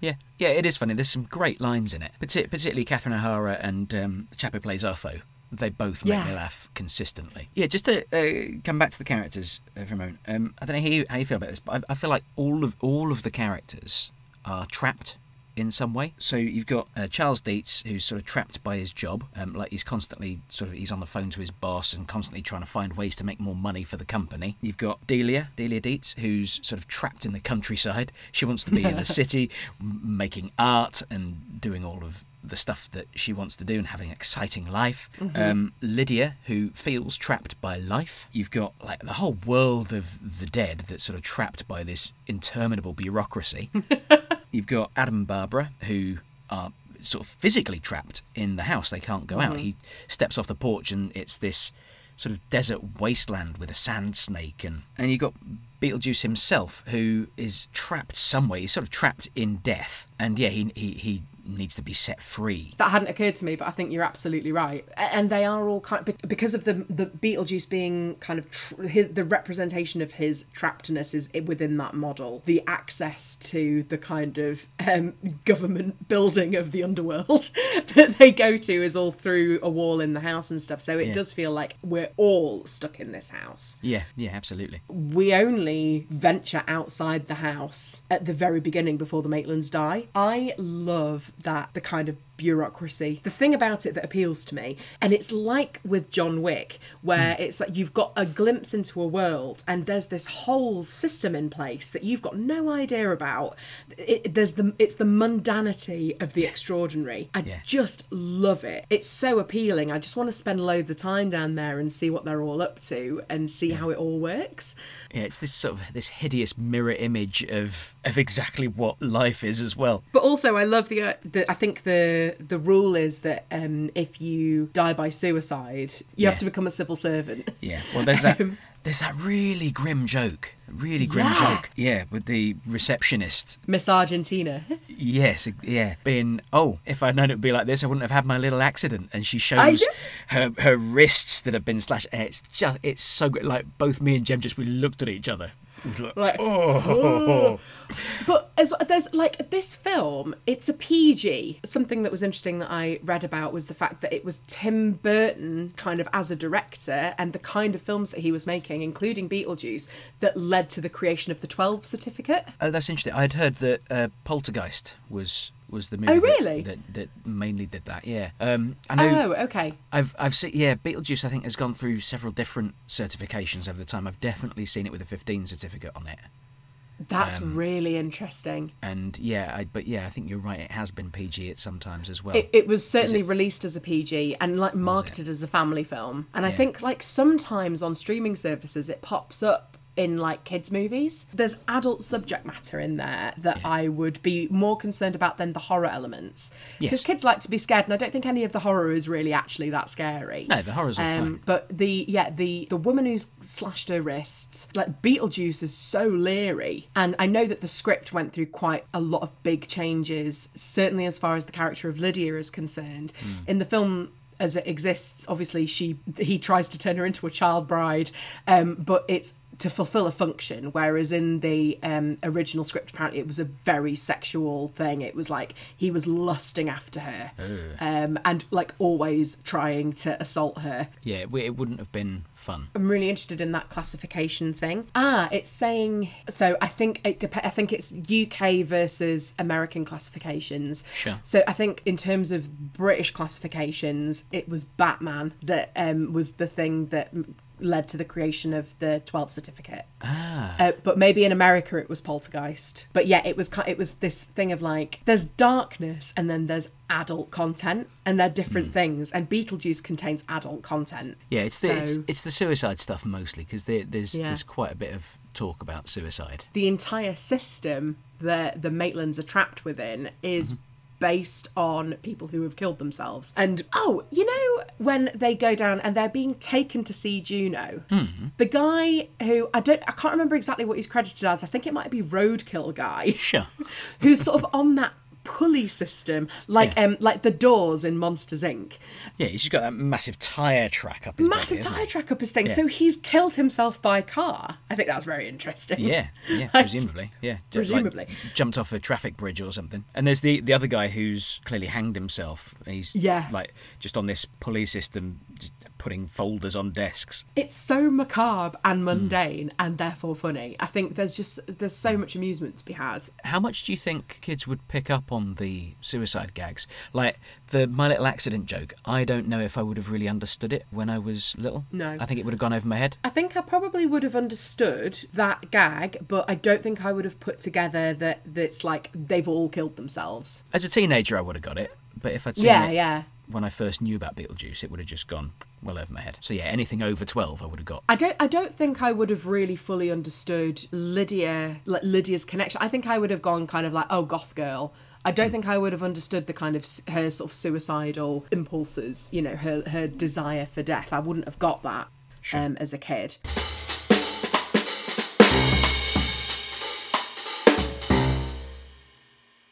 Yeah, yeah, it is funny. There's some great lines in it, Partic- particularly Catherine O'Hara and um, the chap who plays Otho. They both make Yeah. me laugh consistently. Yeah, just to uh, come back to the characters uh, for a moment. Um, I don't know how you, how you feel about this, but I, I feel like all of all of the characters are trapped in some way. So you've got uh, Charles Deetz, who's sort of trapped by his job. Um, like he's constantly sort of he's on the phone to his boss and constantly trying to find ways to make more money for the company. You've got Delia, Delia Deetz, who's sort of trapped in the countryside. She wants to be in the city, making art and doing all of the stuff that she wants to do and having an exciting life. Um, Lydia, who feels trapped by life. You've got like the whole world of the dead that's sort of trapped by this interminable bureaucracy. You've got Adam and Barbara, who are sort of physically trapped in the house. They can't go out. He steps off the porch, and it's this sort of desert wasteland with a sand snake. And, and you've got Beetlejuice himself, who is trapped somewhere. He's sort of trapped in death, and yeah, he he he needs to be set free. That hadn't occurred to me, but I think you're absolutely right. And they are all kind of, because of the the Beetlejuice being kind of tr- his, the representation of his trappedness is within that model. The access to the kind of um, government building of the underworld that they go to is all through a wall in the house and stuff. So it Yeah. does feel like we're all stuck in this house Yeah, yeah, absolutely. we only venture outside the house at the very beginning before the Maitlands die. I love that the kind of bureaucracy. The thing about it that appeals to me, and it's like with John Wick, where it's like you've got a glimpse into a world and there's this whole system in place that you've got no idea about. It, there's the it's the mundanity of the extraordinary. I Yeah. just love it. It's so appealing. I just want to spend loads of time down there and see what they're all up to and see how it all works. Yeah, it's this sort of this hideous mirror image of of exactly what life is as well. But also, I love the. Uh, the I think the the rule is that um, if you die by suicide, you Yeah. have to become a civil servant. Yeah. Well, there's that. Um, There's that really grim joke. Really grim Yeah. joke. Yeah, with the receptionist. Miss Argentina. Yes, yeah. Being, oh, if I'd known it would be like this, I wouldn't have had my little accident. And she shows her her wrists that have been slashed. It's just, it's so good. Like both me and Jem just we looked at each other. We Like, Like, oh, But as there's like this film, it's a PG. Something that was interesting that I read about was the fact that it was Tim Burton, kind of as a director, and the kind of films that he was making, including Beetlejuice, that led to the creation of the Twelve Certificate. oh, that's interesting. I'd heard that uh, Poltergeist was was the movie. Oh, that- really? That, that mainly did that. Yeah. Um, I know. Oh, okay. I've I've seen yeah, Beetlejuice I think has gone through several different certifications over the time. I've definitely seen it with a 15 certificate on it. That's Um, really interesting. And yeah, I, but yeah, I think you're right. It has been PG at sometimes as well. It, it was certainly released as a PG and like marketed as a family film. And I think like sometimes on streaming services it pops up in like kids movies. There's adult subject matter in there that Yeah. I would be more concerned about than the horror elements. Because Yes. kids like to be scared and I don't think any of the horror is really actually that scary. no, the horrors are Um, fine. but the yeah the the woman who's slashed her wrists like Beetlejuice is so leery, and I know that the script went through quite a lot of big changes. Certainly, as far as the character of Lydia is concerned, in the film. As it exists, obviously she he tries to turn her into a child bride, um, but it's to fulfill a function. Whereas in the um, original script, apparently it was a very sexual thing. It was like he was lusting after her, um, and like always trying to assault her. Yeah, it, it wouldn't have been fun. I'm really interested in that classification thing. Ah, it's saying so. I think it dep- I think it's UK versus American classifications. Sure. So I think in terms of British classifications, it was Batman that um, was the thing that led to the creation of the 12 certificate. Ah, Uh, but maybe in America it was Poltergeist. But yeah, it was it was this thing of like there's darkness and then there's adult content and they're different things. And Beetlejuice contains adult content. yeah, it's the it's, it's the suicide stuff mostly because there, there's Yeah. there's quite a bit of talk about suicide. the entire system that the Maitlands are trapped within is Mm-hmm. Based on people who have killed themselves. And oh, you know when they go down and they're being taken to see Juno, Mm-hmm. the guy who I don't I can't remember exactly what he's credited as. I think it might be Roadkill guy, Sure. who's sort of on that pulley system like Yeah. um like the doors in Monsters Inc. Yeah, he's just got that massive tire track up his Massive body, tire track up his thing. Yeah. So he's killed himself by car. I think that's very interesting. Yeah, yeah, presumably, yeah, Ju- like, Presumably. jumped off a traffic bridge or something. And there's the the other guy who's clearly hanged himself. He's Yeah. like just on this pulley system, just putting folders on desks. it's so macabre and mundane and therefore funny. I think there's just there's so much amusement to be had. How much do you think kids would pick up on the suicide gags? Like the My Little Accident joke. I don't know if I would have really understood it when I was little. No. I think it would have gone over my head. I think I probably would have understood that gag, but I don't think I would have put together that that's like they've all killed themselves. As a teenager, I would have got it. But if I'd seen Yeah, it yeah when I first knew about Beetlejuice, it would have just gone well over my head. So yeah, anything over twelve, I would have got. I don't. I don't think I would have really fully understood Lydia, like Lydia's connection. I think I would have gone kind of like, oh, goth girl. I don't mm. think I would have understood the kind of her sort of suicidal impulses. You know, her her desire for death. I wouldn't have got that sure. um, as a kid.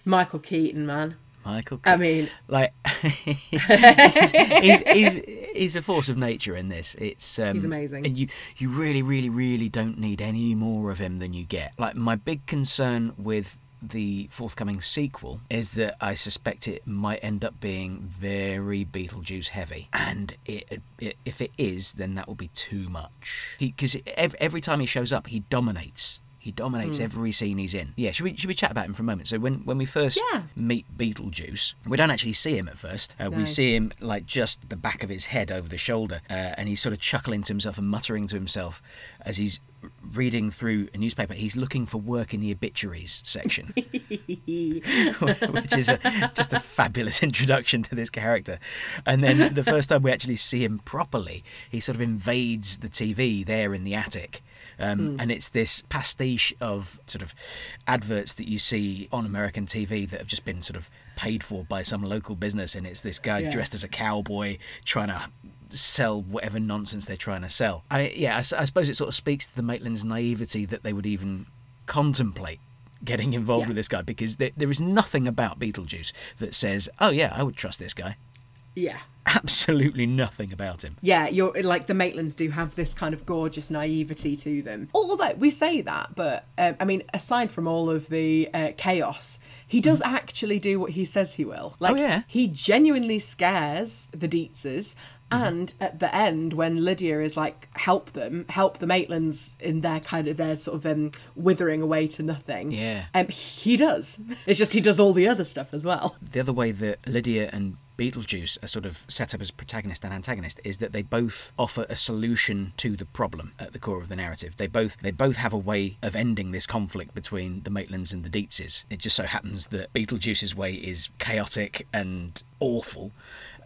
Michael Keaton, man. Michael. I mean, like he's, he's, he's, he's a force of nature in this. It's um, He's amazing. and you you really, really, really don't need any more of him than you get. Like my big concern with the forthcoming sequel is that I suspect it might end up being very Beetlejuice heavy, and it, it, if it is, then that will be too much. Because every, every time he shows up, he dominates. He dominates Hmm. every scene he's in. Yeah, should we should we chat about him for a moment? So when when we first Yeah. meet Beetlejuice, we don't actually see him at first. Uh, No. We see him like just the back of his head over the shoulder, uh, and he's sort of chuckling to himself and muttering to himself as he's reading through a newspaper. He's looking for work in the obituaries section, which is a, just a fabulous introduction to this character. And then the first time we actually see him properly, he sort of invades the TV there in the attic. Um, And it's this pastiche of sort of adverts that you see on American TV that have just been sort of paid for by some local business. And it's this guy Yeah. dressed as a cowboy trying to sell whatever nonsense they're trying to sell. I, yeah, I suppose it sort of speaks to the Maitlands' naivety that they would even contemplate getting involved Yeah. with this guy because there, there is nothing about Beetlejuice that says, oh, yeah, I would trust this guy. Yeah. Absolutely nothing about him. Yeah, you're like the Maitlands do have this kind of gorgeous naivety to them. Although we say that, but um, I mean, aside from all of the uh, chaos, he does actually do what he says he will. Like, Mm. Oh, yeah. he genuinely scares the Deetses. Mm-hmm. And at the end, when Lydia is like, help them, help the Maitlands in their kind of their sort of um, withering away to nothing. Yeah. Um, he does. It's just he does all the other stuff as well. The other way that Lydia and Beetlejuice are sort of set up as protagonist and antagonist is that they both offer a solution to the problem at the core of the narrative. They both they both have a way of ending this conflict between the Maitlands and the Deetses. It just so happens that Beetlejuice's way is chaotic and awful,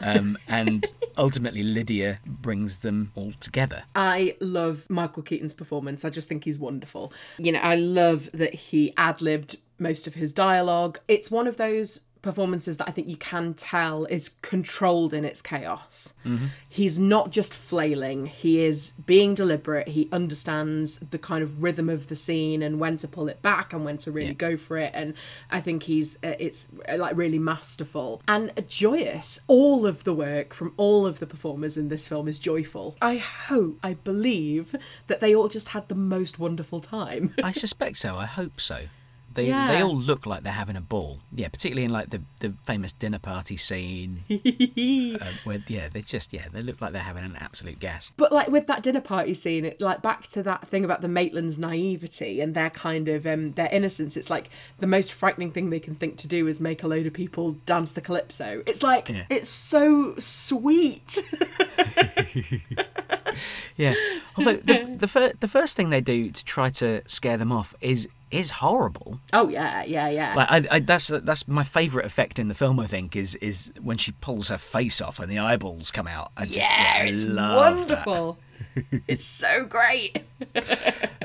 um, and ultimately Lydia brings them all together. I love Michael Keaton's performance. I just think he's wonderful. You know, I love that he ad libbed most of his dialogue. It's one of those performances that I think you can tell is controlled in its chaos. He's not just flailing, he is being deliberate. He understands the kind of rhythm of the scene and when to pull it back and when to really go for it. And I think he's, uh, it's uh, like really masterful and joyous. All of the work from all of the performers in this film is joyful. I hope, I believe that they all just had the most wonderful time. I suspect so. I hope so. They Yeah. they all look like they're having a ball. Yeah, particularly in like the, the famous dinner party scene. uh, where yeah, they just yeah, they look like they're having an absolute gas. But like with that dinner party scene, it like back to that thing about the Maitlands' naivety and their kind of um their innocence. It's like the most frightening thing they can think to do is make a load of people dance the calypso. It's like Yeah. it's so sweet. Yeah. Although the the, fir- the first thing they do to try to scare them off is is horrible. oh yeah, yeah, yeah. Like I, I, that's that's my favourite effect in the film. I think is is when she pulls her face off and the eyeballs come out. I just, yeah, I it's love that. It's so great.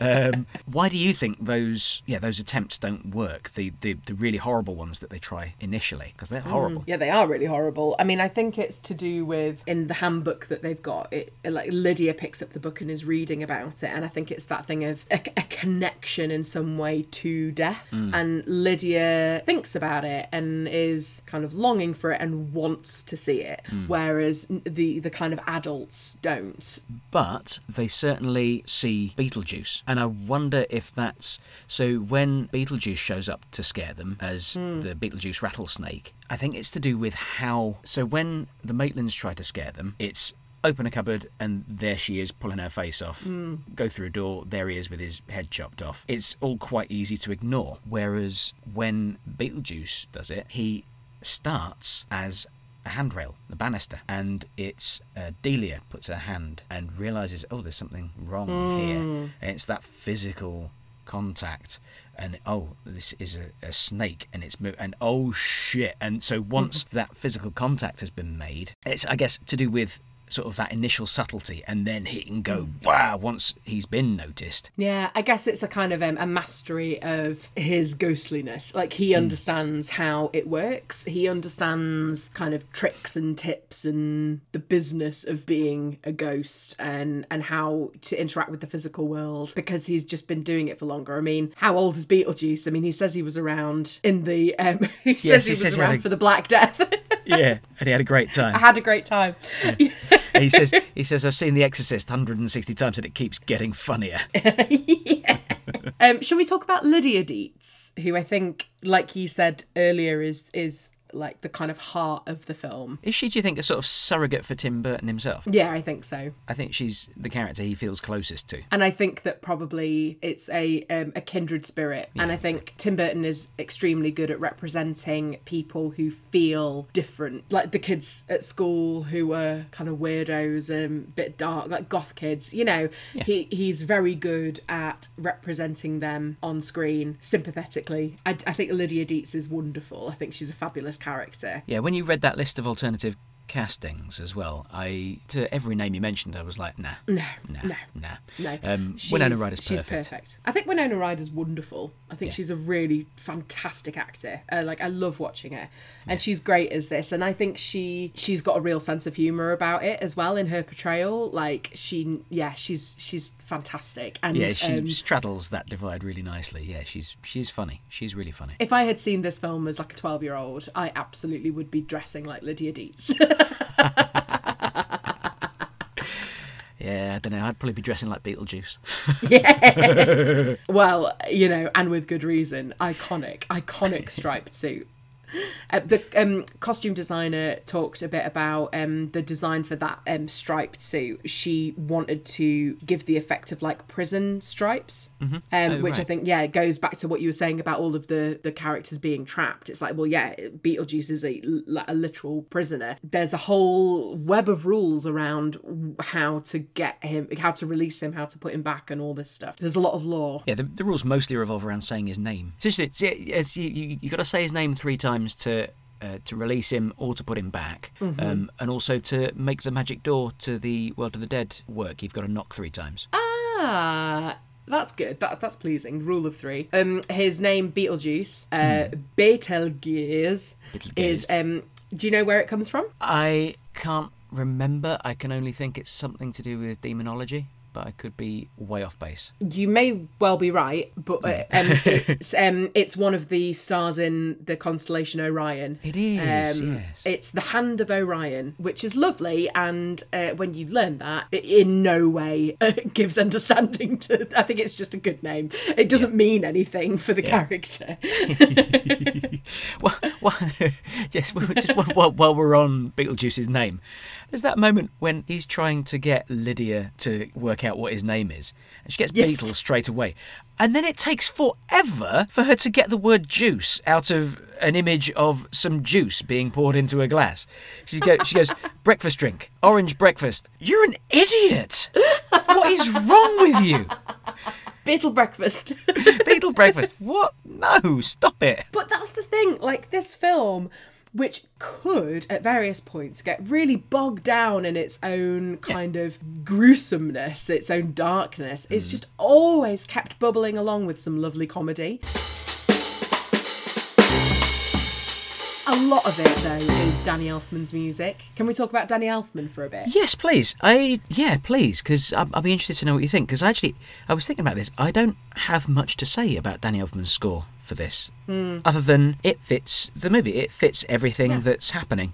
Um, why do you think those yeah those attempts don't work? The the, the really horrible ones that they try initially because they're mm, horrible. Yeah, they are really horrible. I mean, I think it's to do with in the handbook that they've got. It like Lydia picks up the book and is reading about it, and I think it's that thing of a, a connection in some way to death. Mm. And Lydia thinks about it and is kind of longing for it and wants to see it, mm. whereas the the kind of adults don't. but they certainly see Beetlejuice. And I wonder if that's so when Beetlejuice shows up to scare them as hmm. the Beetlejuice rattlesnake, I think it's to do with how. So when the Maitlands try to scare them, it's open a cupboard and there she is pulling her face off. Hmm. Go through a door, there he is with his head chopped off. It's all quite easy to ignore. Whereas when Beetlejuice does it, he starts as a handrail, the banister, and it's uh, Delia puts her hand and realizes, oh, there's something wrong here. And it's that physical contact, and oh, this is a, a snake, and it's and oh shit. And so once that physical contact has been made, it's I guess to do with sort of that initial subtlety and then hit and go wow once he's been noticed. Yeah, I guess it's a kind of um, a mastery of his ghostliness. Like he understands how it works. He understands kind of tricks and tips and the business of being a ghost and and how to interact with the physical world because he's just been doing it for longer. I mean, how old is Beetlejuice? I mean, he says he was around in the um, he says Yes, he he was he around a- for the Black Death. Yeah, and he had a great time. I had a great time. And he says he says I've seen The Exorcist 160 times and it keeps getting funnier. Um, shall we talk about Lydia Deetz, who I think, like you said earlier, is is like the kind of heart of the film? Is she, do you think, a sort of surrogate for Tim Burton himself? Yeah, I think so. I think she's the character he feels closest to. And I think that probably it's a um, a kindred spirit. and I think Tim Burton is extremely good at representing people who feel different, like the kids at school who were kind of weirdos and a bit dark, like goth kids. You know, he he's very good at representing them on screen sympathetically. I, I think Lydia Deetz is wonderful. I think she's a fabulous character. Yeah, when you read that list of alternative castings as well, I to every name you mentioned, I was like, nah, No, nah, no. nah. No, Um, she's, Winona Ryder's she's perfect. perfect. I think Winona Ryder's wonderful. I think Yeah. she's a really fantastic actor. Uh, like I love watching her, and she's great as this. And I think she she's got a real sense of humor about it as well in her portrayal. Like she, yeah, she's she's fantastic. And Yeah, she um, straddles that divide really nicely. Yeah, she's she's funny. She's really funny. if I had seen this film as like a twelve year old, I absolutely would be dressing like Lydia Deetz. Yeah, I don't know. I'd probably be dressing like Beetlejuice. Yeah. well, you know, and with good reason. Iconic, iconic striped suit. Uh, the um, costume designer talked a bit about um, the design for that um, striped suit. She wanted to give the effect of like prison stripes, um, Oh, which I think, yeah, goes back to what you were saying about all of the the characters being trapped. It's like, well, yeah, Beetlejuice is a, like a literal prisoner. There's a whole web of rules around how to get him, how to release him, how to put him back, and all this stuff. There's a lot of law. Yeah, the, the rules mostly revolve around saying his name. It's it's, it's, you, you, you got to say his name three times to uh, to release him or to put him back, Mm-hmm. um, and also to make the magic door to the world of the dead work. You've got to knock three times. Ah, that's good. That that's pleasing. Rule of three. Um, his name Beetlejuice, uh, Betelgeuse, is um. Do you know where it comes from? I can't remember. I can only think it's something to do with demonology, but I could be way off base. You may well be right, but uh, um, it's um, it's one of the stars in the constellation Orion. It is, Um, yes. It's the Hand of Orion, which is lovely, and uh, when you learn that, it in no way uh, gives understanding to. I think it's just a good name. It doesn't mean anything for the character. well, well, just, just while- while we're on Beetlejuice's name, there's that moment when he's trying to get Lydia to work out what his name is, and she gets Yes. Beetle straight away. And then it takes forever for her to get the word juice out of an image of some juice being poured into a glass. She, go, she goes, breakfast drink, orange breakfast. You're an idiot! What is wrong with you? Beetle breakfast. Beetle breakfast. What? No, stop it. But that's the thing, like this film, which could at various points get really bogged down in its own kind of gruesomeness, its own darkness, it's mm. just always kept bubbling along with some lovely comedy. Lot of it, though, is Danny Elfman's music. Can we talk about Danny Elfman for a bit? Yes, please. I yeah, please, because I'll, I'll be interested to know what you think. Because actually, I was thinking about this. I don't have much to say about Danny Elfman's score for this, other than it fits the movie. It fits everything Yeah. that's happening.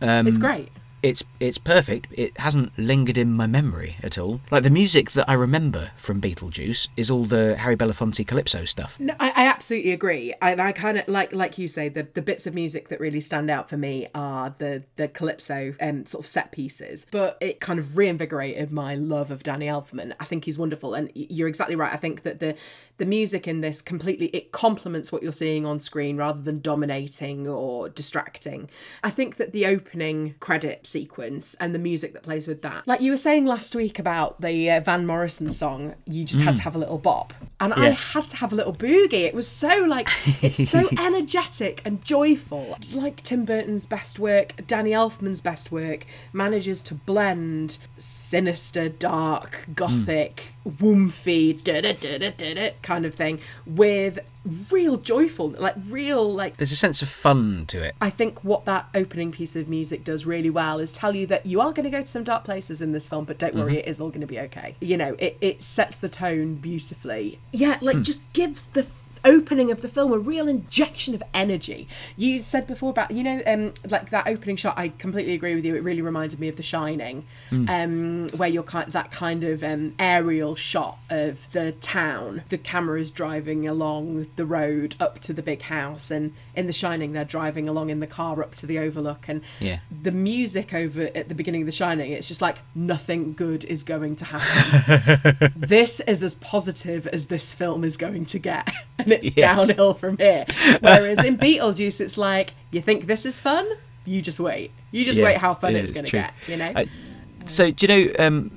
Um, It's great. It's it's perfect. It hasn't lingered in my memory at all. Like the music that I remember from Beetlejuice is all the Harry Belafonte calypso stuff. No, I, I absolutely agree, and I kind of like like you say the the bits of music that really stand out for me are the the calypso um, sort of set pieces. But it kind of reinvigorated my love of Danny Elfman. I think he's wonderful, and you're exactly right. I think that the the music in this completely it complements what you're seeing on screen rather than dominating or distracting. I think that the opening credit sequence and the music that plays with that, like you were saying last week about the uh, Van Morrison song, you just had to have a little bop. and I had to have a little boogie. It was so like it's so energetic and joyful. Like Tim Burton's best work, Danny Elfman's best work manages to blend sinister, dark, gothic, womphy, da da da da da da kind of thing with real joyful, like real like There's a sense of fun to it. I think what that opening piece of music does really well is tell you that you are going to go to some dark places in this film, but don't worry, mm-hmm. it is all going to be okay. You know, it, it sets the tone beautifully. Yeah, like hmm. just gives the opening of the film a real injection of energy. You said before about, you know, um, like that opening shot, I completely agree with you. It really reminded me of The Shining, um, where you're kind that kind of um, aerial shot of the town. The camera is driving along the road up to the big house, and in The Shining, they're driving along in the car up to the overlook, and Yeah. the music over at the beginning of The Shining, it's just like nothing good is going to happen. this is as positive as this film is going to get, and it's Yes. downhill from here. Whereas in Beetlejuice, it's like you think this is fun, you just wait. You just Yeah, wait how fun it it's going to get. You know. Uh, So do you know? Um,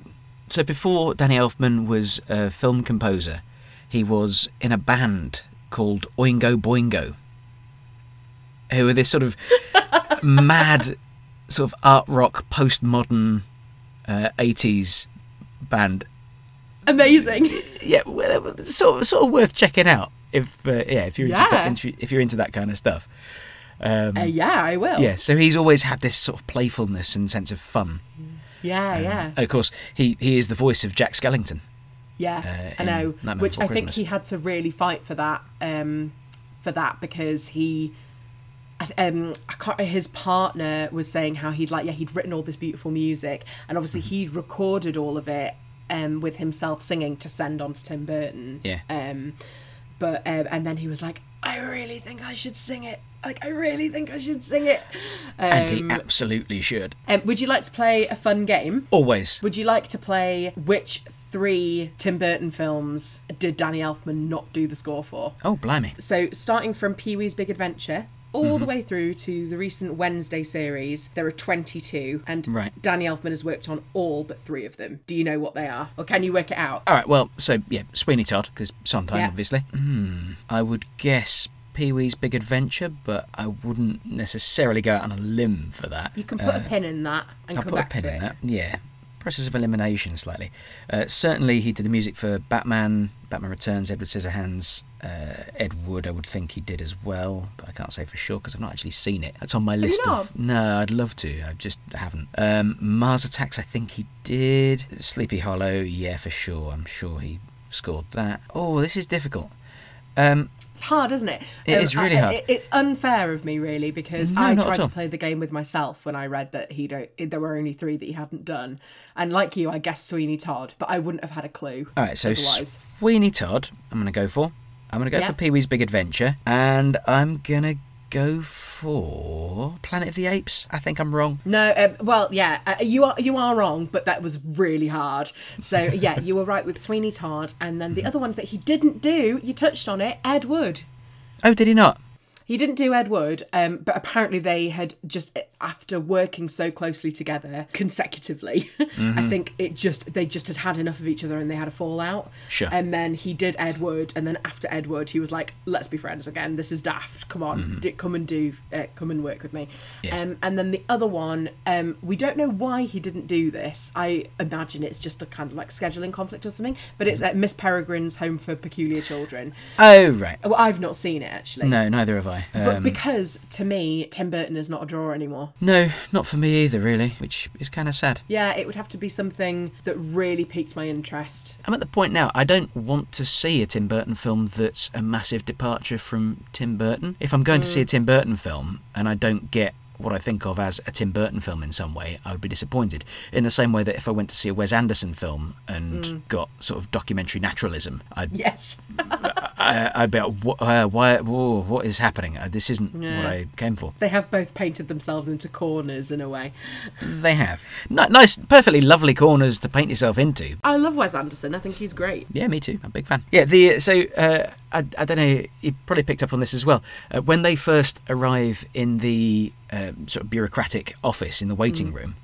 so before Danny Elfman was a film composer, he was in a band called Oingo Boingo, who were this sort of mad, sort of art rock postmodern uh, '80s band. Amazing. Yeah, well, sort of, sort of worth checking out if uh, yeah if you're Yeah. Into, if you're into that kind of stuff. Um, Uh, yeah, I will. yeah, so he's always had this sort of playfulness and sense of fun. Yeah, yeah. And of course, he, he is the voice of Jack Skellington. Yeah, uh, I know. Nightmare Which I think he had to really fight for that, um, for that because he, um, I can't. His partner was saying how he'd like, yeah, he'd written all this beautiful music, and obviously Mm-hmm. he'd recorded all of it, um, with himself singing to send on to Tim Burton. Yeah. Um, but um, and then he was like, I really think I should sing it. Like, I really think I should sing it. Um, And he absolutely should. um, would you like to play a fun game? Always. Would you like to play which three Tim Burton films did Danny Elfman not do the score for? Oh, blimey. So, starting from Pee Wee's Big Adventure all Mm-hmm. the way through to the recent Wednesday series, there are 22, and Right. Danny Elfman has worked on all but three of them. Do you know what they are? Or can you work it out? All right, well, so, yeah, Sweeney Todd, because Sondheim, Yeah. obviously. Hmm. I would guess Pee Wee's Big Adventure, but I wouldn't necessarily go out on a limb for that. You can put a pin in that and I'll come put a back pin to in it. that. Yeah. Process of elimination, slightly. Uh, certainly, he did the music for Batman, Batman Returns, Edward Scissorhands, uh, Ed Wood. I would think he did as well, but I can't say for sure because I've not actually seen it. That's on my list of. No, I'd love to. I just haven't. Um, Mars Attacks, I think he did. Sleepy Hollow, yeah, for sure. I'm sure he scored that. Oh, this is difficult. Um, It's hard, isn't it? It um, is really I- hard. it- it's unfair of me, really, because No, I tried to play the game with myself when I read that he don't. There were only three that he hadn't done, and like you, I guessed Sweeney Todd, but I wouldn't have had a clue. all right, so otherwise. Sweeney Todd, I'm going to go for. I'm going to go Yeah. for Pee Wee's Big Adventure, and I'm going to go for Planet of the Apes. I think I'm wrong. No, um, well, yeah, uh, you are you are wrong, but that was really hard. So yeah, you were right with Sweeney Todd, and then the other one that he didn't do, you touched on it, Ed Wood. Oh, did he not? He didn't do Ed Wood, um, but apparently they had just after working so closely together consecutively. I think it just they just had had enough of each other and they had a fallout. Sure. And then he did Ed Wood, and then after Ed Wood, he was like, "Let's be friends again. This is daft. Come on, do, come and do, uh, come and work with me." Yes. Um, and then the other one, um, we don't know why he didn't do this. I imagine it's just a kind of like scheduling conflict or something. But it's uh, Miss Peregrine's Home for Peculiar Children. Oh, right. Well, I've not seen it actually. No, neither have I. But Um, because to me, Tim Burton is not a draw anymore. no, not for me either, really, which is kind of sad. Yeah, it would have to be something that really piqued my interest. I'm at the point now, I don't want to see a Tim Burton film that's a massive departure from Tim Burton. If I'm going to see a Tim Burton film and I don't get what I think of as a Tim Burton film in some way, I would be disappointed. In the same way that if I went to see a Wes Anderson film and got sort of documentary naturalism, I'd, Yes. I, I'd be like, "Wha- uh, why, whoa, what is happening? Uh, this isn't Yeah. what I came for. they have both painted themselves into corners in a way. They have. Ni- nice, perfectly lovely corners to paint yourself into. I love Wes Anderson. I think he's great. Yeah, me too. I'm a big fan. Yeah, the so uh, I, I don't know. You probably picked up on this as well. Uh, when they first arrive in the um, sort of bureaucratic office in the waiting room,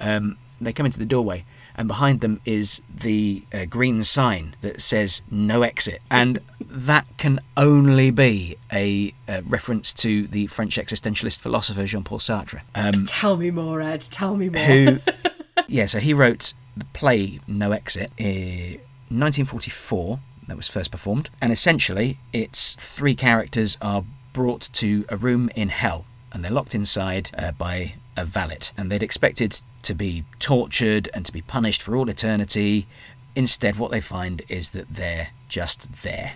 um, They come into the doorway, and behind them is the uh, green sign that says "No exit," and that can only be a, uh reference to the French existentialist philosopher Jean-Paul Sartre. Um, Tell me more, Ed. Tell me more. who yeah so he wrote the play no exit in 1944 that was first performed and essentially it's three characters are brought to a room in hell and they're locked inside uh, by a valet. And they'd expected to be tortured and to be punished for all eternity. Instead what they find is that they're just there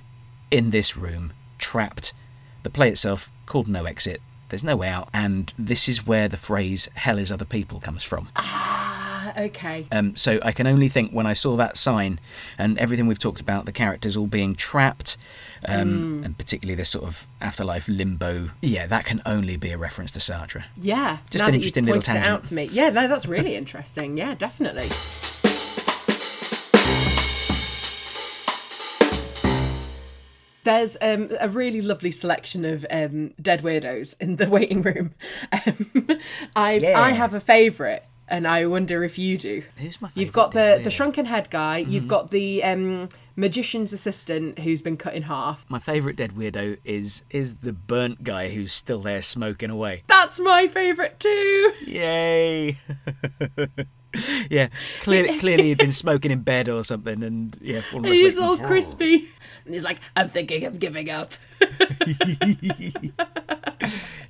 in this room trapped. The play itself called no exit there's no way out and this is where the phrase hell is other people comes from. Ah, okay. um, so I can only think when I saw that sign and everything we've talked about, the characters all being trapped, um, and particularly this sort of afterlife limbo. Yeah, that can only be a reference to Sartre. Yeah. Just an interesting little tangent. out to me. Yeah, no, that's really interesting. Yeah, definitely. There's um, a really lovely selection of um, dead weirdos in the waiting room. Um, I Yeah. I have a favourite, and I wonder if you do. Who's my You've got the the shrunken head guy. You've got the um, magician's assistant who's been cut in half. My favourite dead weirdo is is the burnt guy who's still there smoking away. That's my favourite too. Yay! yeah, clearly, clearly he'd been smoking in bed or something, and yeah, fallen And asleep. he's all crispy. And he's like, I'm thinking of giving up.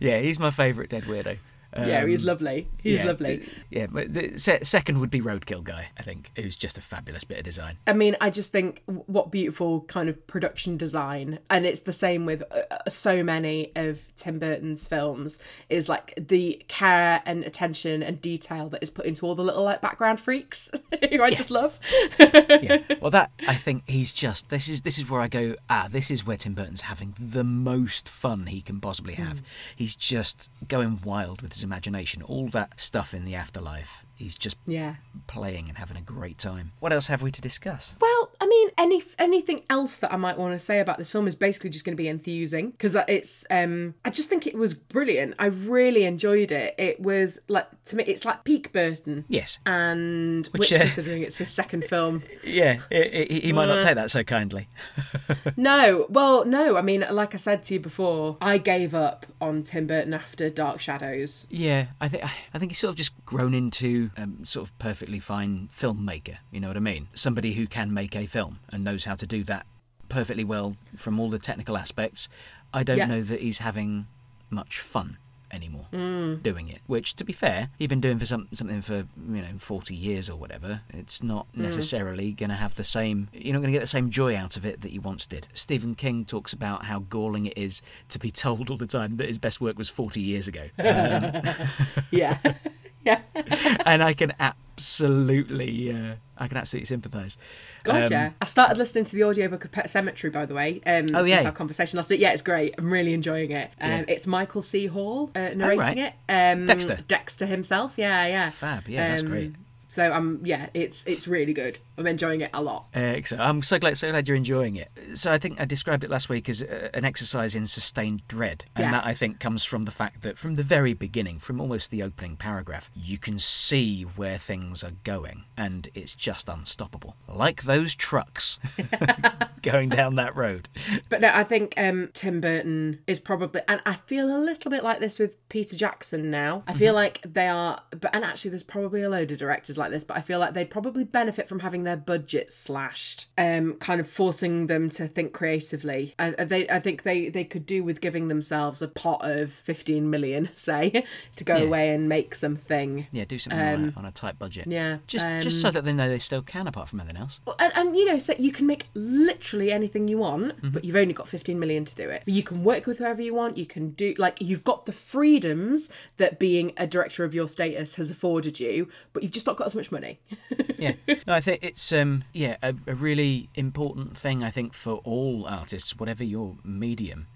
Yeah, he's my favourite dead weirdo. Yeah, he's Um, lovely. He's yeah, lovely. th- yeah, but the se- second would be Roadkill guy, I think, who's just a fabulous bit of design. I mean, I just think what beautiful kind of production design, and it's the same with uh, uh, so many of Tim Burton's films, is like the care and attention and detail that is put into all the little like background freaks who I just love. yeah. Well, that I think he's just this is this is where I go. Ah, this is where Tim Burton's having the most fun he can possibly have. He's just going wild with imagination. All that stuff in the afterlife. He's just Yeah. playing and having a great time. What else have we to discuss? Well, I mean, any anything else that I might want to say about this film is basically just going to be enthusing because it's. um I just think it was brilliant. I really enjoyed it. It was like to me, it's like peak Burton. Yes. And Which, which, uh, considering it's his second film, Yeah, he, he- he might not take that so kindly. no. Well, no. I mean, like I said to you before, I gave up on Tim Burton after Dark Shadows. Yeah, I think I think he's sort of just grown into um, sort of perfectly fine filmmaker. You know what I mean? Somebody who can make a film and knows how to do that perfectly well from all the technical aspects. I don't Yeah. know that he's having much fun anymore Mm. doing it. Which, to be fair, he's been doing for some, something for you know forty years or whatever. It's not Mm. necessarily going to have the same. You're not going to get the same joy out of it that you once did. Stephen King talks about how galling it is to be told all the time that his best work was forty years ago. Yeah. Yeah. and I can absolutely, uh, I can absolutely sympathise. God, Um, yeah. I started listening to the audiobook of Pet Sematary, by the way, um, Oh, since yeah. our conversation last week. Yeah, it's great. I'm really enjoying it. Um, Yeah. It's Michael C. Hall uh, narrating right. it. Um, Dexter. Dexter himself. Yeah, yeah. Fab, yeah, that's Um, great. So I'm yeah, it's it's really good. I'm enjoying it a lot. Excellent. I'm so glad, so glad you're enjoying it. So I think I described it last week as uh, an exercise in sustained dread, and Yeah. that I think comes from the fact that from the very beginning, from almost the opening paragraph, you can see where things are going, and it's just unstoppable, like those trucks going down that road. But no, I think um, Tim Burton is probably, and I feel a little bit like this with Peter Jackson now. I Mm-hmm. feel like they are, but and actually, there's probably a load of directors like this, but I feel like they'd probably benefit from having their budget slashed, um, kind of forcing them to think creatively. I, I- they, I think they they could do with giving themselves a pot of 15 million, say, to go Yeah. away and make something. Yeah, do something on, a, on a tight budget. Um, yeah, just just so um, that they know they still can, apart from anything else. And, and you know, so you can make literally anything you want, Mm-hmm. but you've only got 15 million to do it. You can work with whoever you want. You can do like you've got the freedoms that being a director of your status has afforded you, but you've just not got as much money. yeah no i think it's um yeah a, a really important thing i think for all artists whatever your medium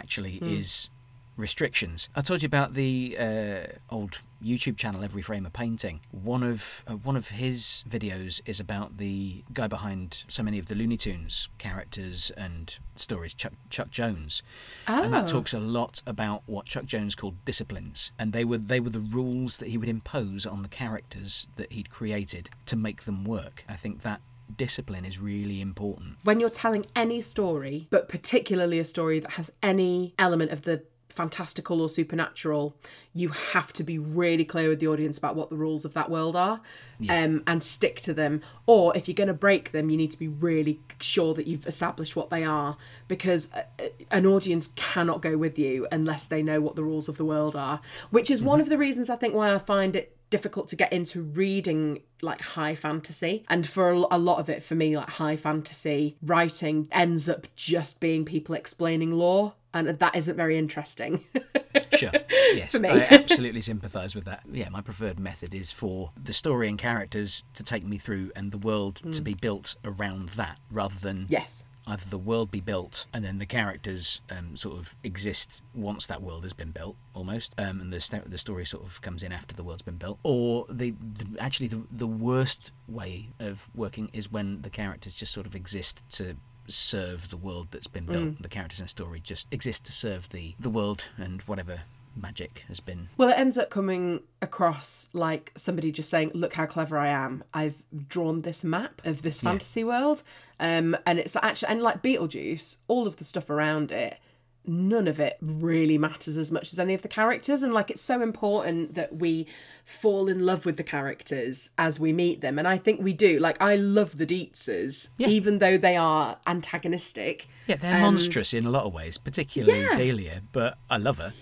actually Hmm. is restrictions i told you about the uh, old YouTube channel, Every Frame a Painting. One of uh, one of his videos is about the guy behind so many of the Looney Tunes characters and stories, Chuck Chuck Jones, and that Oh. talks a lot about what Chuck Jones called disciplines, and they were they were the rules that he would impose on the characters that he'd created to make them work. I think that discipline is really important. when you're telling any story, but particularly a story that has any element of the fantastical or supernatural, you have to be really clear with the audience about what the rules of that world are um, and stick to them. Or if you're going to break them, you need to be really sure that you've established what they are because uh, uh, an audience cannot go with you unless they know what the rules of the world are, which is one of the reasons I think why I find it difficult to get into reading like high fantasy. And for a a lot of it for me like high fantasy writing ends up just being people explaining lore and that isn't very interesting Sure. Yes. I absolutely sympathise with that. Yeah, my preferred method is for the story and characters to take me through and the world to be built around that rather than yes either the world be built and then the characters um, sort of exist once that world has been built almost um, and the, sto- the story sort of comes in after the world's been built or the, the actually the, the worst way of working is when the characters just sort of exist to serve the world that's been built. The characters in a story just exist to serve the the world and whatever magic has been. Well it ends up coming across like somebody just saying look how clever i am. I've drawn this map of this fantasy world. Um and it's actually and like beetlejuice all of the stuff around it none of it really matters as much as any of the characters. And like it's so important that we fall in love with the characters as we meet them. And i think we do. Like i love the deetzes even though they are antagonistic. Yeah they're um, monstrous in a lot of ways particularly Yeah. Dahlia but I love her.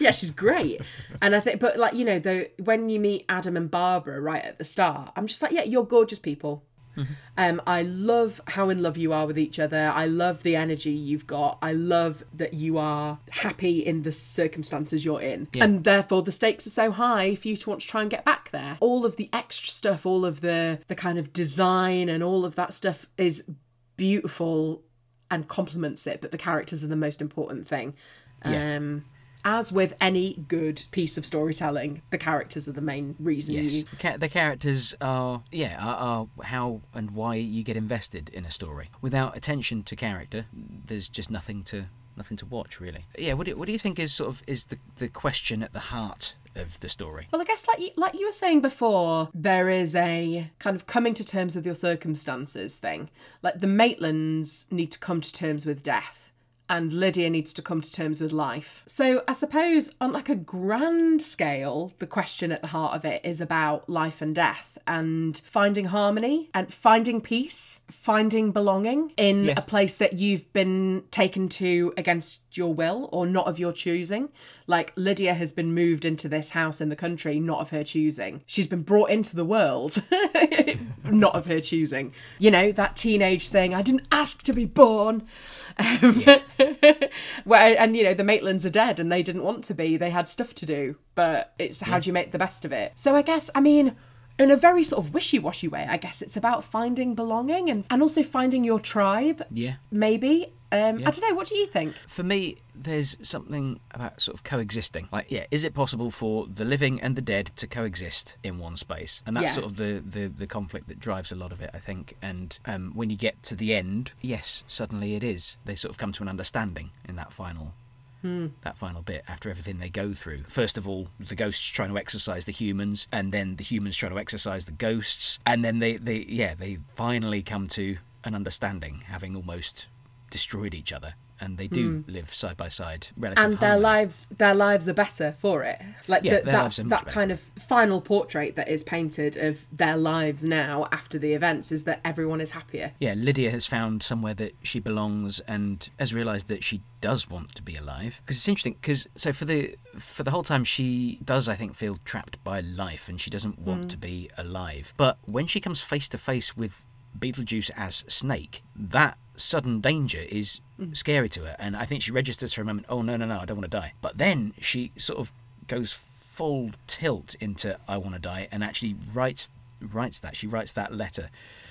Yeah she's great. And i think but like you know though when you meet adam and barbara right at the start i'm just like yeah you're gorgeous people um i love how in love you are with each other. I love the energy you've got. I love that you are happy in the circumstances you're in. And therefore the stakes are so high for you to want to try and get back there. All of the extra stuff all of the the kind of design and all of that stuff is beautiful and complements it but the characters are the most important thing. Yeah. um as with any good piece of storytelling, the characters are the main reason Yes, you. the, characters are yeah are, are how and why you get invested in a story. Without attention to character, there's just nothing to nothing to watch really. Yeah, what do, what do you think is sort of is the the question at the heart of the story? Well, I guess like you, like you were saying before, there is a kind of coming to terms with your circumstances thing. Like the Maitlands need to come to terms with death. And Lydia needs to come to terms with life. So I suppose on like a grand scale, the question at the heart of it is about life and death and finding harmony and finding peace, finding belonging in Yeah. a place that you've been taken to against your will or not of your choosing. Like Lydia has been moved into this house in the country, not of her choosing. She's been brought into the world, not of her choosing. You know, that teenage thing, I didn't ask to be born. Um, where, and, you know, the Maitlands are dead and they didn't want to be. They had stuff to do, but it's how do you make the best of it? So I guess, I mean, in a very sort of wishy-washy way, I guess it's about finding belonging and, and also finding your tribe, Yeah. maybe. Um, I don't know. What do you think? For me, there's something about sort of coexisting. Like, yeah, is it possible for the living and the dead to coexist in one space? And that's Yeah. sort of the, the, the conflict that drives a lot of it, I think. And um, when you get to the end, yes, suddenly it is. They sort of come to an understanding in that final. Hmm. That final bit after everything they go through. First of all, the ghosts trying to exorcise the humans, and then the humans trying to exorcise the ghosts, and then they, they yeah, they finally come to an understanding, having almost destroyed each other, and they do hmm. live side by side, and their harmony. lives their lives are better for it like Yeah, the, that, lives are much that better. kind of final portrait that is painted of their lives now after the events is that everyone is happier Yeah, Lydia has found somewhere that she belongs and has realised that she does want to be alive. Because it's interesting. Because so for the for the whole time she does, I think, feel trapped by life and she doesn't want hmm. to be alive. But when she comes face to face with Beetlejuice as Snake, that sudden danger is scary to her, and I think she registers for a moment. Oh no, no, no, I don't want to die. But then she sort of goes full tilt into I want to die and actually writes writes that. She writes that letter.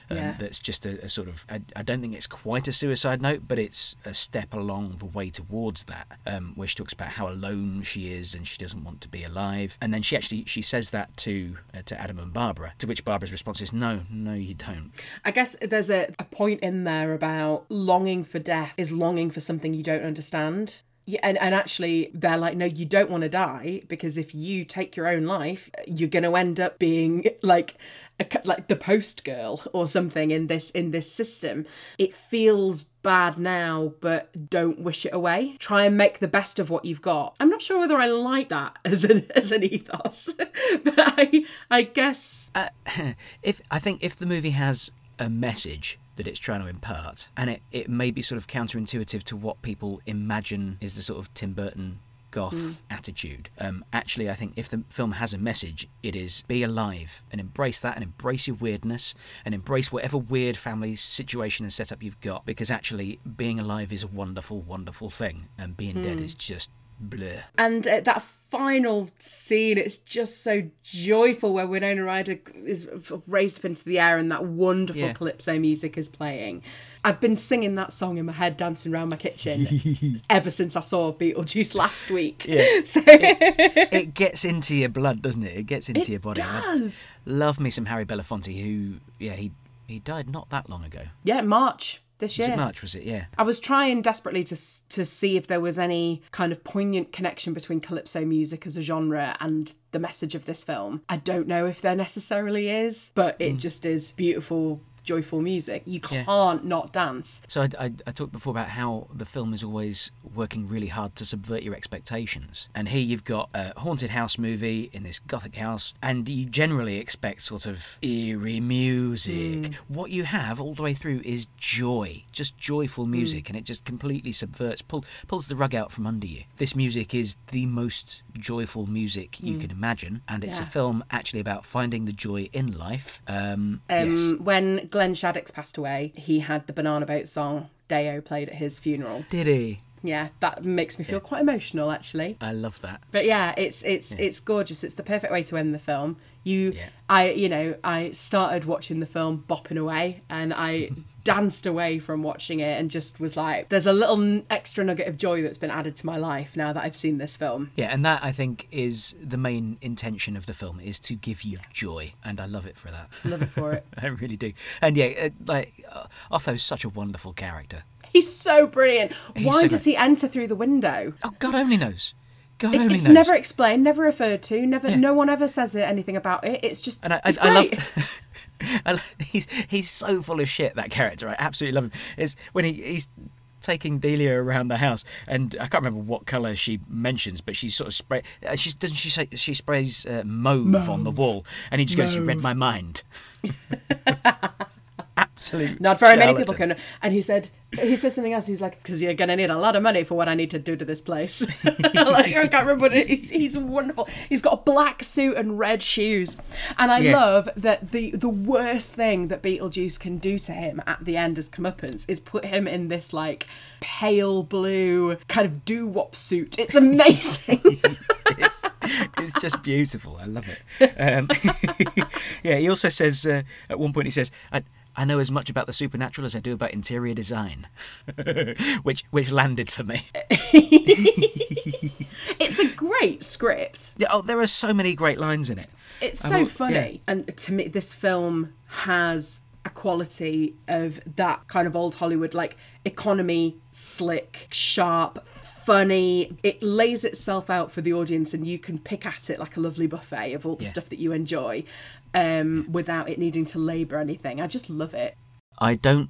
Um, Yeah. That's just a, a sort of. I, I don't think it's quite a suicide note, but it's a step along the way towards that, um, where she talks about how alone she is and she doesn't want to be alive. And then she actually she says that to uh, to Adam and Barbara, to which Barbara's response is, "No, no, you don't." I guess there's a, a point in there about longing for death is longing for something you don't understand. Yeah, and, and actually, they're like, no, you don't want to die because if you take your own life, you're going to end up being like, a, like the post girl or something in this in this system. It feels bad now, but don't wish it away. Try and make the best of what you've got. I'm not sure whether I like that as an as an ethos, but I I guess Uh, if I think if the movie has a message that it's trying to impart, and it, it may be sort of counterintuitive to what people imagine is the sort of Tim Burton goth attitude. Um, actually, I think if the film has a message, it is be alive and embrace that and embrace your weirdness and embrace whatever weird family situation and setup you've got because actually being alive is a wonderful, wonderful thing and being dead is just bleh. And uh, that final scene, it's just so joyful where Winona Ryder is raised up into the air and that wonderful Yeah. calypso music is playing. I've been singing that song in my head, dancing around my kitchen ever since I saw Beetlejuice last week. Yeah. So it gets into your blood, doesn't it? It gets into your body. I does. love me some Harry Belafonte, who, yeah, he he died not that long ago. Yeah, March this Was year. it March? Was it? Yeah. I was trying desperately to to see if there was any kind of poignant connection between calypso music as a genre and the message of this film. I don't know if there necessarily is, but it hmm. just is beautiful, joyful music. You can't not dance. So I, I, I talked before about how the film is always working really hard to subvert your expectations. And here you've got a haunted house movie in this gothic house, and you generally expect sort of eerie music. What you have all the way through is joy, just joyful music, and it just completely subverts, pull, pulls the rug out from under you. This music is the most joyful music you can imagine, and it's a film actually about finding the joy in life. Um, Um, yes. When Glenn Shadix passed away, he had the Banana Boat song Day-O played at his funeral. Did he? Yeah, that makes me feel quite emotional actually. I love that. But yeah, it's it's it's gorgeous. It's the perfect way to end the film. You, Yeah. I, you know, I started watching the film bopping away, and I danced away from watching it, and just was like, "There's a little extra nugget of joy that's been added to my life now that I've seen this film." Yeah, and that I think is the main intention of the film is to give you joy, and I love it for that. Love it for it. I really do. And yeah, like uh, Otho's such a wonderful character. He's so brilliant. Why so does he enter through the window? Oh, God only knows. God It- it's knows. never explained, never referred to, never. No one ever says anything about it. It's just. And I, I, it's I love. great. I love he's he's so full of shit. That character, I absolutely love him. Is when he, he's taking Delia around the house, and I can't remember what color she mentions, but she sort of spray. Uh, she doesn't she say she sprays uh, mauve, on the wall, and he just goes, "You read my mind." Absolute. Not very many people can. And he said, he said something else. He's like, because you're going to need a lot of money for what I need to do to this place. like, I can't remember is. He's wonderful. He's got a black suit and red shoes. And I Yeah. love that the, the worst thing that Beetlejuice can do to him at the end as comeuppance is put him in this like pale blue kind of doo-wop suit. It's amazing. it's, it's just beautiful. I love it. Um, yeah, he also says uh, at one point he says, I, "I know as much about the supernatural as I do about interior design," which which landed for me. it's a great script. Yeah, oh, there are so many great lines in it. It's so will- funny. yeah. And to me, this film has a quality of that kind of old Hollywood, like economy, slick, sharp, funny. It lays itself out for the audience, and you can pick at it like a lovely buffet of all the Yeah. stuff that you enjoy um, without it needing to labour anything. I just love it. I don't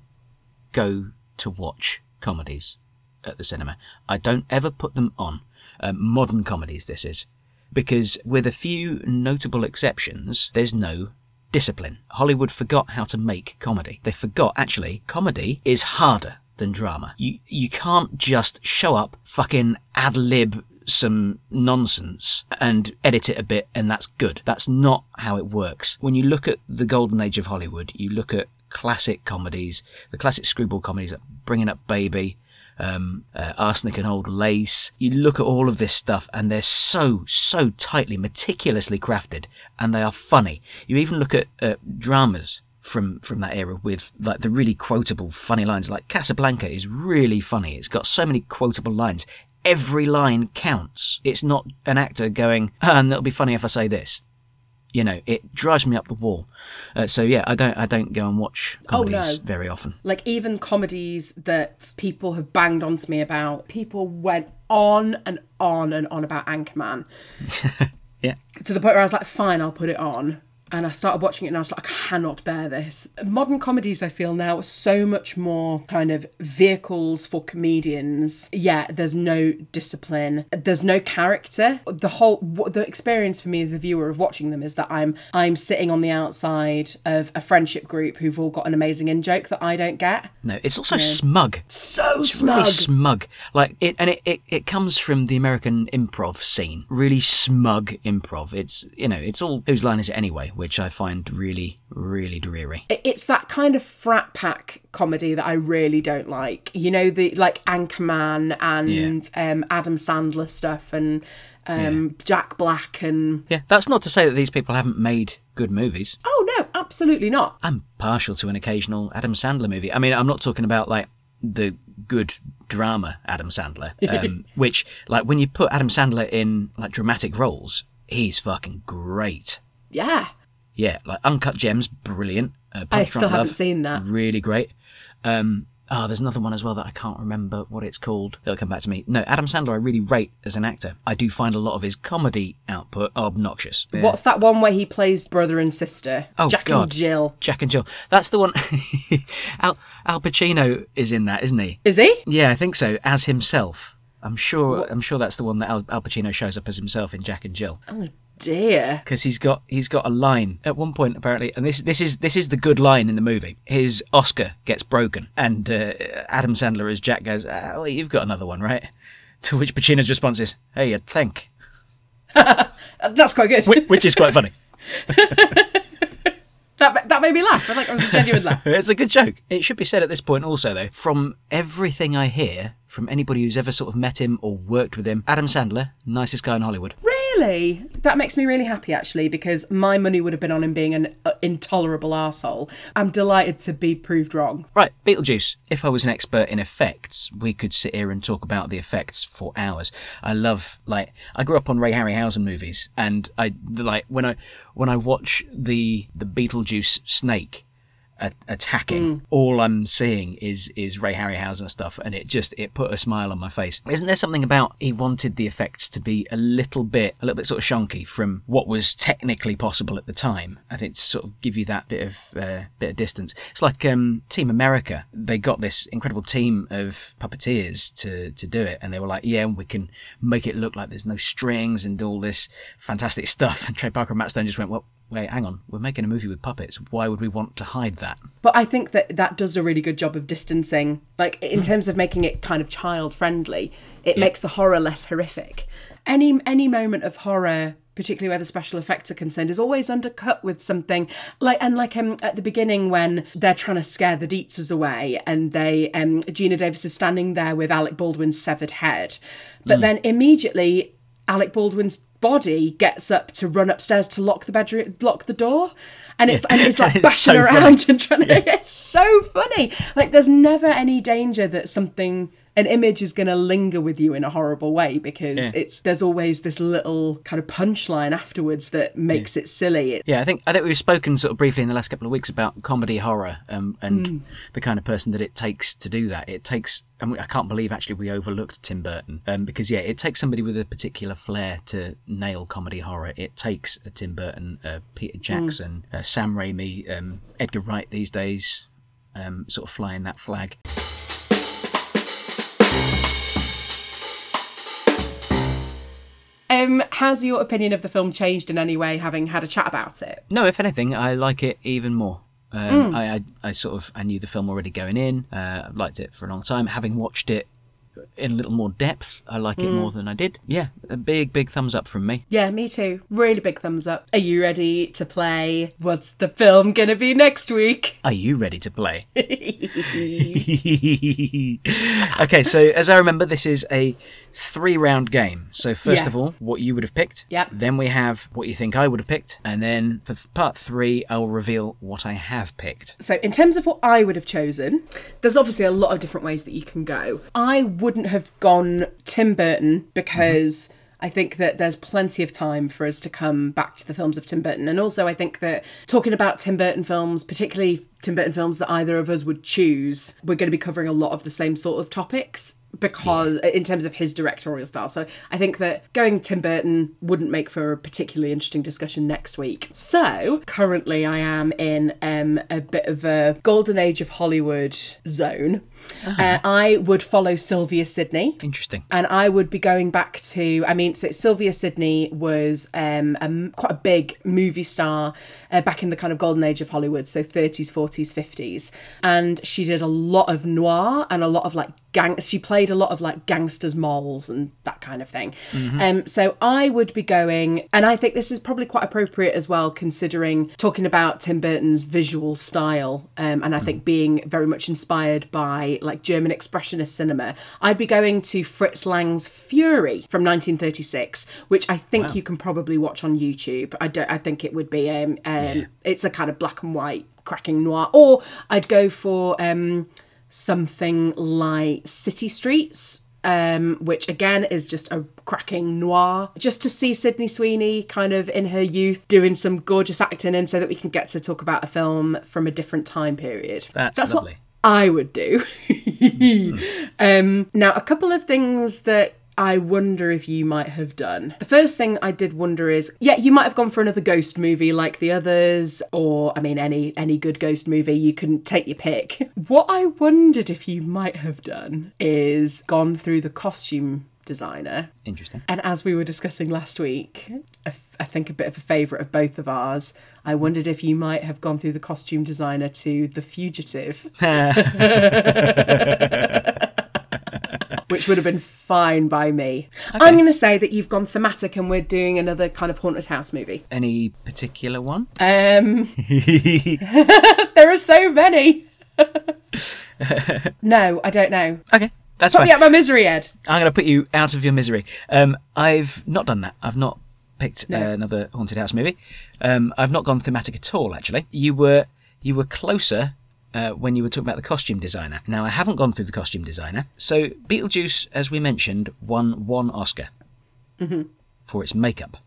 go to watch comedies at the cinema. I don't ever put them on. Um, modern comedies, this is. Because with a few notable exceptions, there's no discipline. Hollywood forgot how to make comedy. They forgot, actually, comedy is harder than drama. You, you can't just show up, fucking ad lib some nonsense and edit it a bit and that's good. That's not how it works. When you look at the golden age of Hollywood, you look at classic comedies, the classic screwball comedies like Bringing Up Baby, um, uh, Arsenic and Old Lace. You look at all of this stuff and they're so, so tightly, meticulously crafted and they are funny. You even look at uh, dramas from from that era with like the really quotable funny lines like Casablanca is really funny it's got so many quotable lines every line counts. It's not an actor going and it'll be funny if i say this. You know it drives me up the wall. Uh, so yeah i don't i don't go and watch comedies no. very often. Like even comedies that people have banged onto me about, people went on and on and on about Anchorman. Yeah. To the point where I was like, fine, I'll put it on. And I started watching it and I was like, I cannot bear this. Modern comedies, I feel now, are so much more kind of vehicles for comedians. Yeah, there's no discipline, there's no character. The whole the experience for me as a viewer of watching them is that I'm I'm sitting on the outside of a friendship group who've all got an amazing in joke that I don't get. no it's also smug So It's smug. really smug. Like it, and it, it, it comes from the American improv scene. Really smug improv. It's you know, it's all whose line is it anyway, which I find really, really dreary. it's that kind of frat pack comedy that I really don't like. You know, the like Anchorman and um, Adam Sandler stuff and um, Jack Black and Yeah, that's not to say that these people haven't made good movies. oh no, absolutely not. I'm partial to an occasional Adam Sandler movie. I mean, I'm not talking about like the good drama Adam Sandler, um, which like when you put Adam Sandler in like dramatic roles, he's fucking great. Yeah, Yeah, like Uncut Gems, brilliant. Uh, I still haven't Love, seen that. Really great. Um, oh, there's another one as well that I can't remember what it's called. It'll come back to me. No, Adam Sandler, I really rate as an actor. I do find a lot of his comedy output obnoxious. Yeah. What's that one where he plays brother and sister? Oh, Jack God. and Jill. Jack and Jill? That's the one. Al Al Pacino is in that, isn't he? Is he? Yeah, I think so. As himself. I'm sure. I'm sure that's the one that Al, Al Pacino shows up as himself in Jack and Jill. Oh dear. because he's got he's got a line at one point apparently, and this this is this is the good line in the movie. His Oscar gets broken, and uh, Adam Sandler as Jack goes, ah, "Well, you've got another one, right?" To which Pacino's response is, "Hey, you'd think," That's quite good. Whi- which is quite funny. That that made me laugh. I think it was a genuine laugh. It's a good joke. It should be said at this point also, though, from everything I hear from anybody who's ever sort of met him or worked with him, Adam Sandler, nicest guy in Hollywood. Really? That makes me really happy actually because my money would have been on him being an uh, intolerable arsehole. I'm delighted to be proved wrong. Right, Beetlejuice. If I was an expert in effects, we could sit here and talk about the effects for hours. I love like I grew up on Ray Harryhausen movies, and I like when I when I watch the the Beetlejuice snake a- attacking, all I'm seeing is is Ray Harryhausen stuff, and it just it put a smile on my face. Isn't there something about he wanted the effects to be a little bit a little bit sort of shonky from what was technically possible at the time? I think to sort of give you that bit of uh, bit of distance. It's like um, Team America. They got this incredible team of puppeteers to to do it, and they were like, yeah, we can make it look like there's no strings and all this fantastic stuff. And Trey Parker and Matt Stone just went, well. Wait, hang on. We're making a movie with puppets. Why would we want to hide that? But I think that that does a really good job of distancing, like in terms of making it kind of child friendly. It makes the horror less horrific. Any any moment of horror, particularly where the special effects are concerned, is always undercut with something. Like and like um at the beginning when they're trying to scare the Deetzes away and they um Geena Davis is standing there with Alec Baldwin's severed head, but then immediately Alec Baldwin's body gets up to run upstairs to lock the bedroom, lock the door, and it's and it's like It's bashing so around and trying to. It's so funny. Like there's never any danger that something. An image is going to linger with you in a horrible way because Yeah. it's there's always this little kind of punchline afterwards that makes it silly. Yeah, I think I think we've spoken sort of briefly in the last couple of weeks about comedy horror um, and the kind of person that it takes to do that. It takes, and we, I can't believe actually we overlooked Tim Burton um, because yeah, it takes somebody with a particular flair to nail comedy horror. It takes a Tim Burton, uh, Peter Jackson, uh, Sam Raimi, um, Edgar Wright these days, um, sort of flying that flag. Um, has your opinion of the film changed in any way, having had a chat about it? No, if anything, I like it even more. Um, I, I, I sort of I knew the film already going in. Uh, I've liked it for a long time. Having watched it in a little more depth. I like it more than I did. Yeah, a big, big thumbs up from me. Yeah, me too. Really big thumbs up. Are you ready to play? What's the film gonna be next week? Are you ready to play? okay, so as I remember, this is a three round game. So, first Yeah. of all, what you would have picked. Yep. Then we have what you think I would have picked. And then for th- part three, I will reveal what I have picked. So, in terms of what I would have chosen, there's obviously a lot of different ways that you can go. I wouldn't have gone Tim Burton because. I think that there's plenty of time for us to come back to the films of Tim Burton. And also, I think that talking about Tim Burton films, particularly Tim Burton films that either of us would choose, we're going to be covering a lot of the same sort of topics because in terms of his directorial style. So I think that going Tim Burton wouldn't make for a particularly interesting discussion next week. So currently I am in um, a bit of a golden age of Hollywood zone. Uh, I would follow Sylvia Sidney. Interesting. And I would be going back to, I mean, so Sylvia Sidney was um, a quite a big movie star uh, back in the kind of golden age of Hollywood, so 30s, 40s, 50s. And she did a lot of noir and a lot of like gang, she played a lot of like gangsters' moles and that kind of thing. Um, so I would be going, and I think this is probably quite appropriate as well, considering talking about Tim Burton's visual style, um, and I think being very much inspired by like German expressionist cinema. I'd be going to Fritz Lang's Fury from 1936, which I think you can probably watch on YouTube. I don't. I think it would be. Um, um, It's a kind of black and white cracking noir, or I'd go for um, something like City Streets um, which again is just a cracking noir. Just to see Sylvia Sidney kind of in her youth doing some gorgeous acting, and so that we can get to talk about a film from a different time period. That's what lovely. I would do. um, now, a couple of things that I wonder if you might have done. The first thing I did wonder is, yeah, you might have gone for another ghost movie like the others, or I mean, any any good ghost movie. You can take your pick. What I wondered if you might have done is gone through the costume designer Interesting. and as we were discussing last week, a f- I think a bit of a favourite of both of ours, I wondered if you might have gone through the costume designer to The Fugitive. Which would have been fine by me. I'm going to say that you've gone thematic and we're doing another kind of haunted house movie. Any particular one? Um, there are so many. no, I don't know. Okay, that's Put fine. me out my misery, Ed. I'm going to put you out of your misery. Um, I've not done that. I've not picked No. uh, another haunted house movie. Um, I've not gone thematic at all. Actually, you were you were closer uh, when you were talking about the costume designer. Now, I haven't gone through the costume designer. So, Beetlejuice, as we mentioned, won one Oscar for its makeup.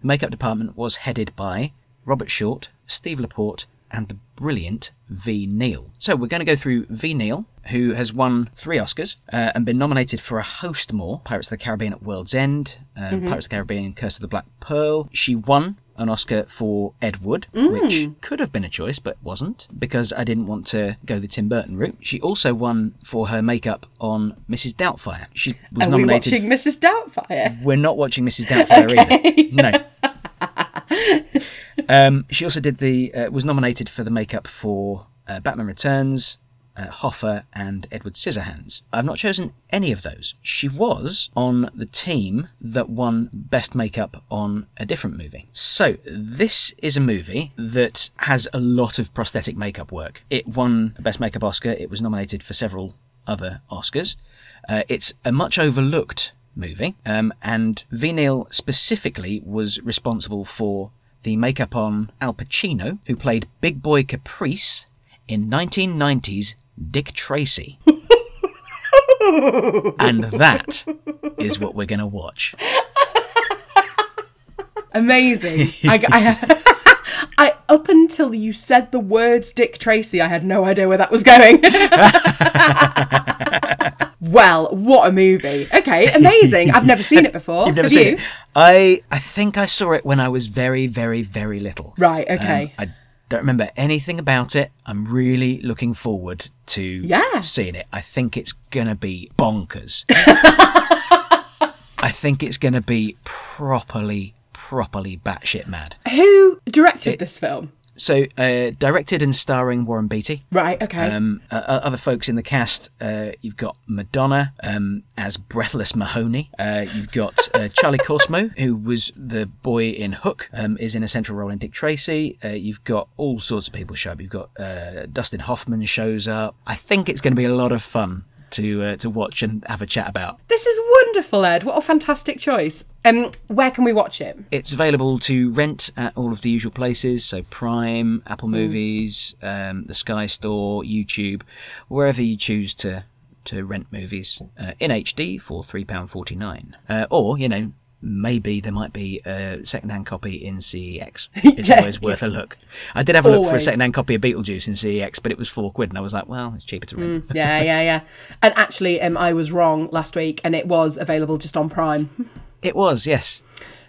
The makeup department was headed by Robert Short, Steve Laporte, and the brilliant Ve Neill. So we're going to go through Ve Neill, who has won three Oscars uh, and been nominated for a host more Pirates of the Caribbean at World's End, um, Pirates of the Caribbean Curse of the Black Pearl. She won an Oscar for Ed Wood, which could have been a choice but wasn't because I didn't want to go the Tim Burton route. She also won for her makeup on Mrs. Doubtfire. She was Are we nominated. watching Mrs. Doubtfire? We're not watching Mrs. Doubtfire either. No. um, she also did the uh, was nominated for the makeup for uh, Batman Returns, uh, Hoffa, and Edward Scissorhands. I've not chosen any of those. She was on the team that won Best Makeup on a different movie. So this is a movie that has a lot of prosthetic makeup work. It won Best Makeup Oscar. It was nominated for several other Oscars. Uh, it's a much overlooked movie, um, and Ve Neill specifically was responsible for the makeup on Al Pacino, who played Big Boy Caprice in 1990's Dick Tracy. and that is what we're going to watch. Amazing. I, I, I, up until you said the words Dick Tracy, I had no idea where that was going. well, what a movie. Okay, amazing. I've never seen it before. You've never Have seen you? it? I I think I saw it when I was very, very, very little. Right, okay. Um, I don't remember anything about it. I'm really looking forward to Yeah. seeing it. I think it's gonna be bonkers. I think it's gonna be properly, properly batshit mad. Who directed this film? So, uh, directed and starring Warren Beatty. Right. Okay. Um, uh, uh, other folks in the cast, uh, you've got Madonna um, as Breathless Mahoney. Uh, you've got uh, Charlie Korsmo, who was the boy in Hook, um, is in a central role in Dick Tracy. Uh, you've got all sorts of people show up. You've got uh, Dustin Hoffman shows up. I think it's going to be a lot of fun to uh, to watch and have a chat about. this is wonderful, Ed. What a fantastic choice. Um, where can we watch it? It's available to rent at all of the usual places, so Prime, Apple Movies, um, the Sky Store, YouTube, wherever you choose to to rent movies uh, in HD for three pound forty nine, uh, or you know. Maybe there might be a second-hand copy in CEX. It's Yeah. always worth a look. I did have a look for a Always. second-hand copy of Beetlejuice in CEX, but it was four quid, and I was like, "Well, it's cheaper to rent." yeah, yeah, yeah. And actually, um, I was wrong last week, and it was available just on Prime. It was, yes,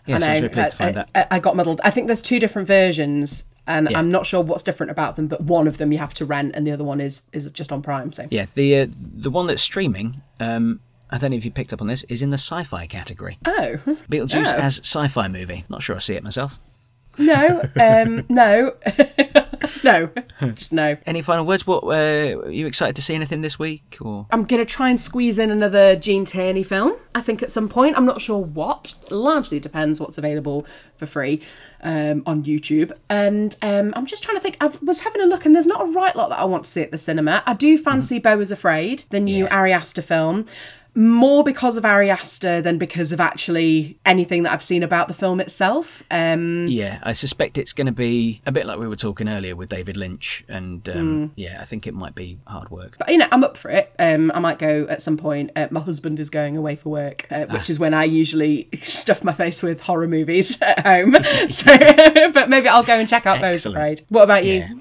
yes. I, I was know. very pleased to find I, that. I, I got muddled. I think there's two different versions, and Yeah. I'm not sure what's different about them. But one of them you have to rent, and the other one is is just on Prime. So Yeah, the uh, the one that's streaming. Um, I don't know if you picked up on this. Is in the sci-fi category. oh Beetlejuice Oh. as sci-fi movie. Not sure I see it myself. no, um, no, no, just no. Any final words? What uh, are you excited to see anything this week? Or I'm going to try and squeeze in another Gene Tierney film, I think, at some point. I'm not sure what. Largely depends what's available for free um, on YouTube. And um, I'm just trying to think. I was having a look, and there's not a right lot that I want to see at the cinema. I do fancy Beau is Afraid, the new Yeah. Ari Aster film. More because of Ari Aster than because of actually anything that I've seen about the film itself. Um, yeah, I suspect it's going to be a bit like we were talking earlier with David Lynch, and um, yeah, I think it might be hard work. but you know, I'm up for it. Um, I might go at some point. Uh, my husband is going away for work, uh, which is when I usually stuff my face with horror movies at home. so, but maybe I'll go and check out Beau's Excellent. Afraid. What about you? Yeah.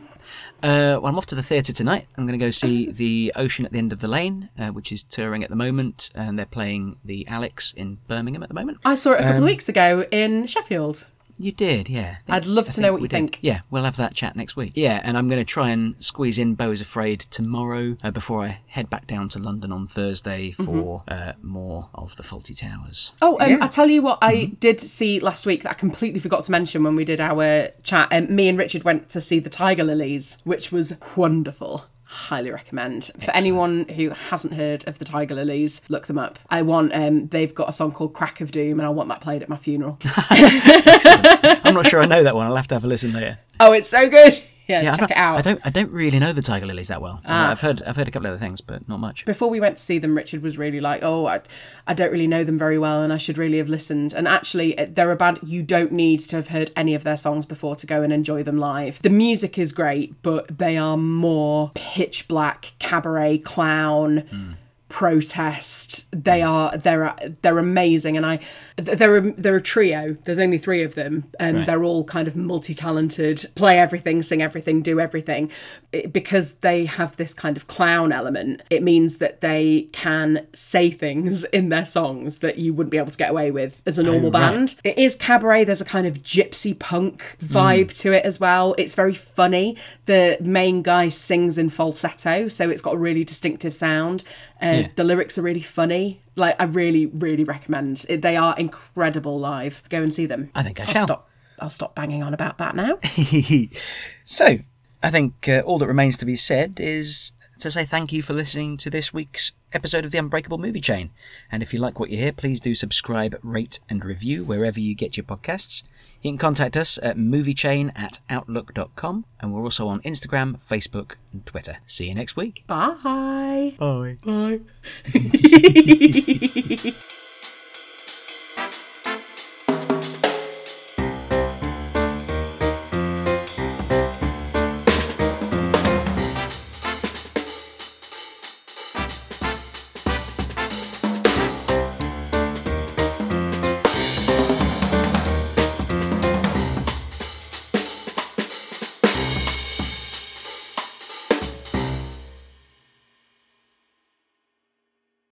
Uh, well, I'm off to the theatre tonight. I'm going to go see The Ocean at the End of the Lane, uh, which is touring at the moment, and they're playing the Alex in Birmingham at the moment. I saw it a couple of weeks ago in Sheffield. You did, yeah. I'd love I to know what you did. think. Yeah, we'll have that chat next week. Yeah, and I'm going to try and squeeze in Beau is Afraid tomorrow uh, before I head back down to London on Thursday for uh, more of the Fawlty Towers. Mm-hmm. Oh, um, Yeah. I tell you what, I did see last week that I completely forgot to mention when we did our chat. Um, me and Richard went to see the Tiger Lillies, which was wonderful. Highly recommend for anyone who hasn't heard of the Tiger Lillies. Look them up. I want. Um, they've got a song called "Crack of Doom," and I want that played at my funeral. I'm not sure I know that one. I'll have to have a listen later. oh, it's so good. Yeah, Yeah, check it out. I don't. I don't really know the Tiger Lillies that well. Ah. I've heard. I've heard a couple of other things, but not much. before we went to see them, Richard was really like, "Oh, I, I don't really know them very well, and I should really have listened." And actually, uh, they're a band you don't need to have heard any of their songs before to go and enjoy them live. The music is great, but they are more pitch black cabaret clown. Protest. They are they're they're amazing. And i they're a, they're a trio. There's only three of them and Right. they're all kind of multi-talented play everything sing everything do everything. It, because they have this kind of clown element it means that they can say things in their songs that you wouldn't be able to get away with as a oh, normal right. band. It is cabaret. There's a kind of gypsy punk vibe hmm. to it as well. It's very funny. The main guy sings in falsetto so it's got a really distinctive sound uh, Yeah. the lyrics are really funny like i really really recommend it, they are incredible live go and see them I think I I'll shall. stop i'll stop banging on about that now so, I think uh, all that remains to be said is to say thank you for listening to this week's episode of the Unbreakable Movie Chain. And if you like what you hear, please do subscribe, rate, and review wherever you get your podcasts. You can contact us at moviechain at outlook.com, and we're also on Instagram, Facebook, and Twitter. See you next week. bye Bye. bye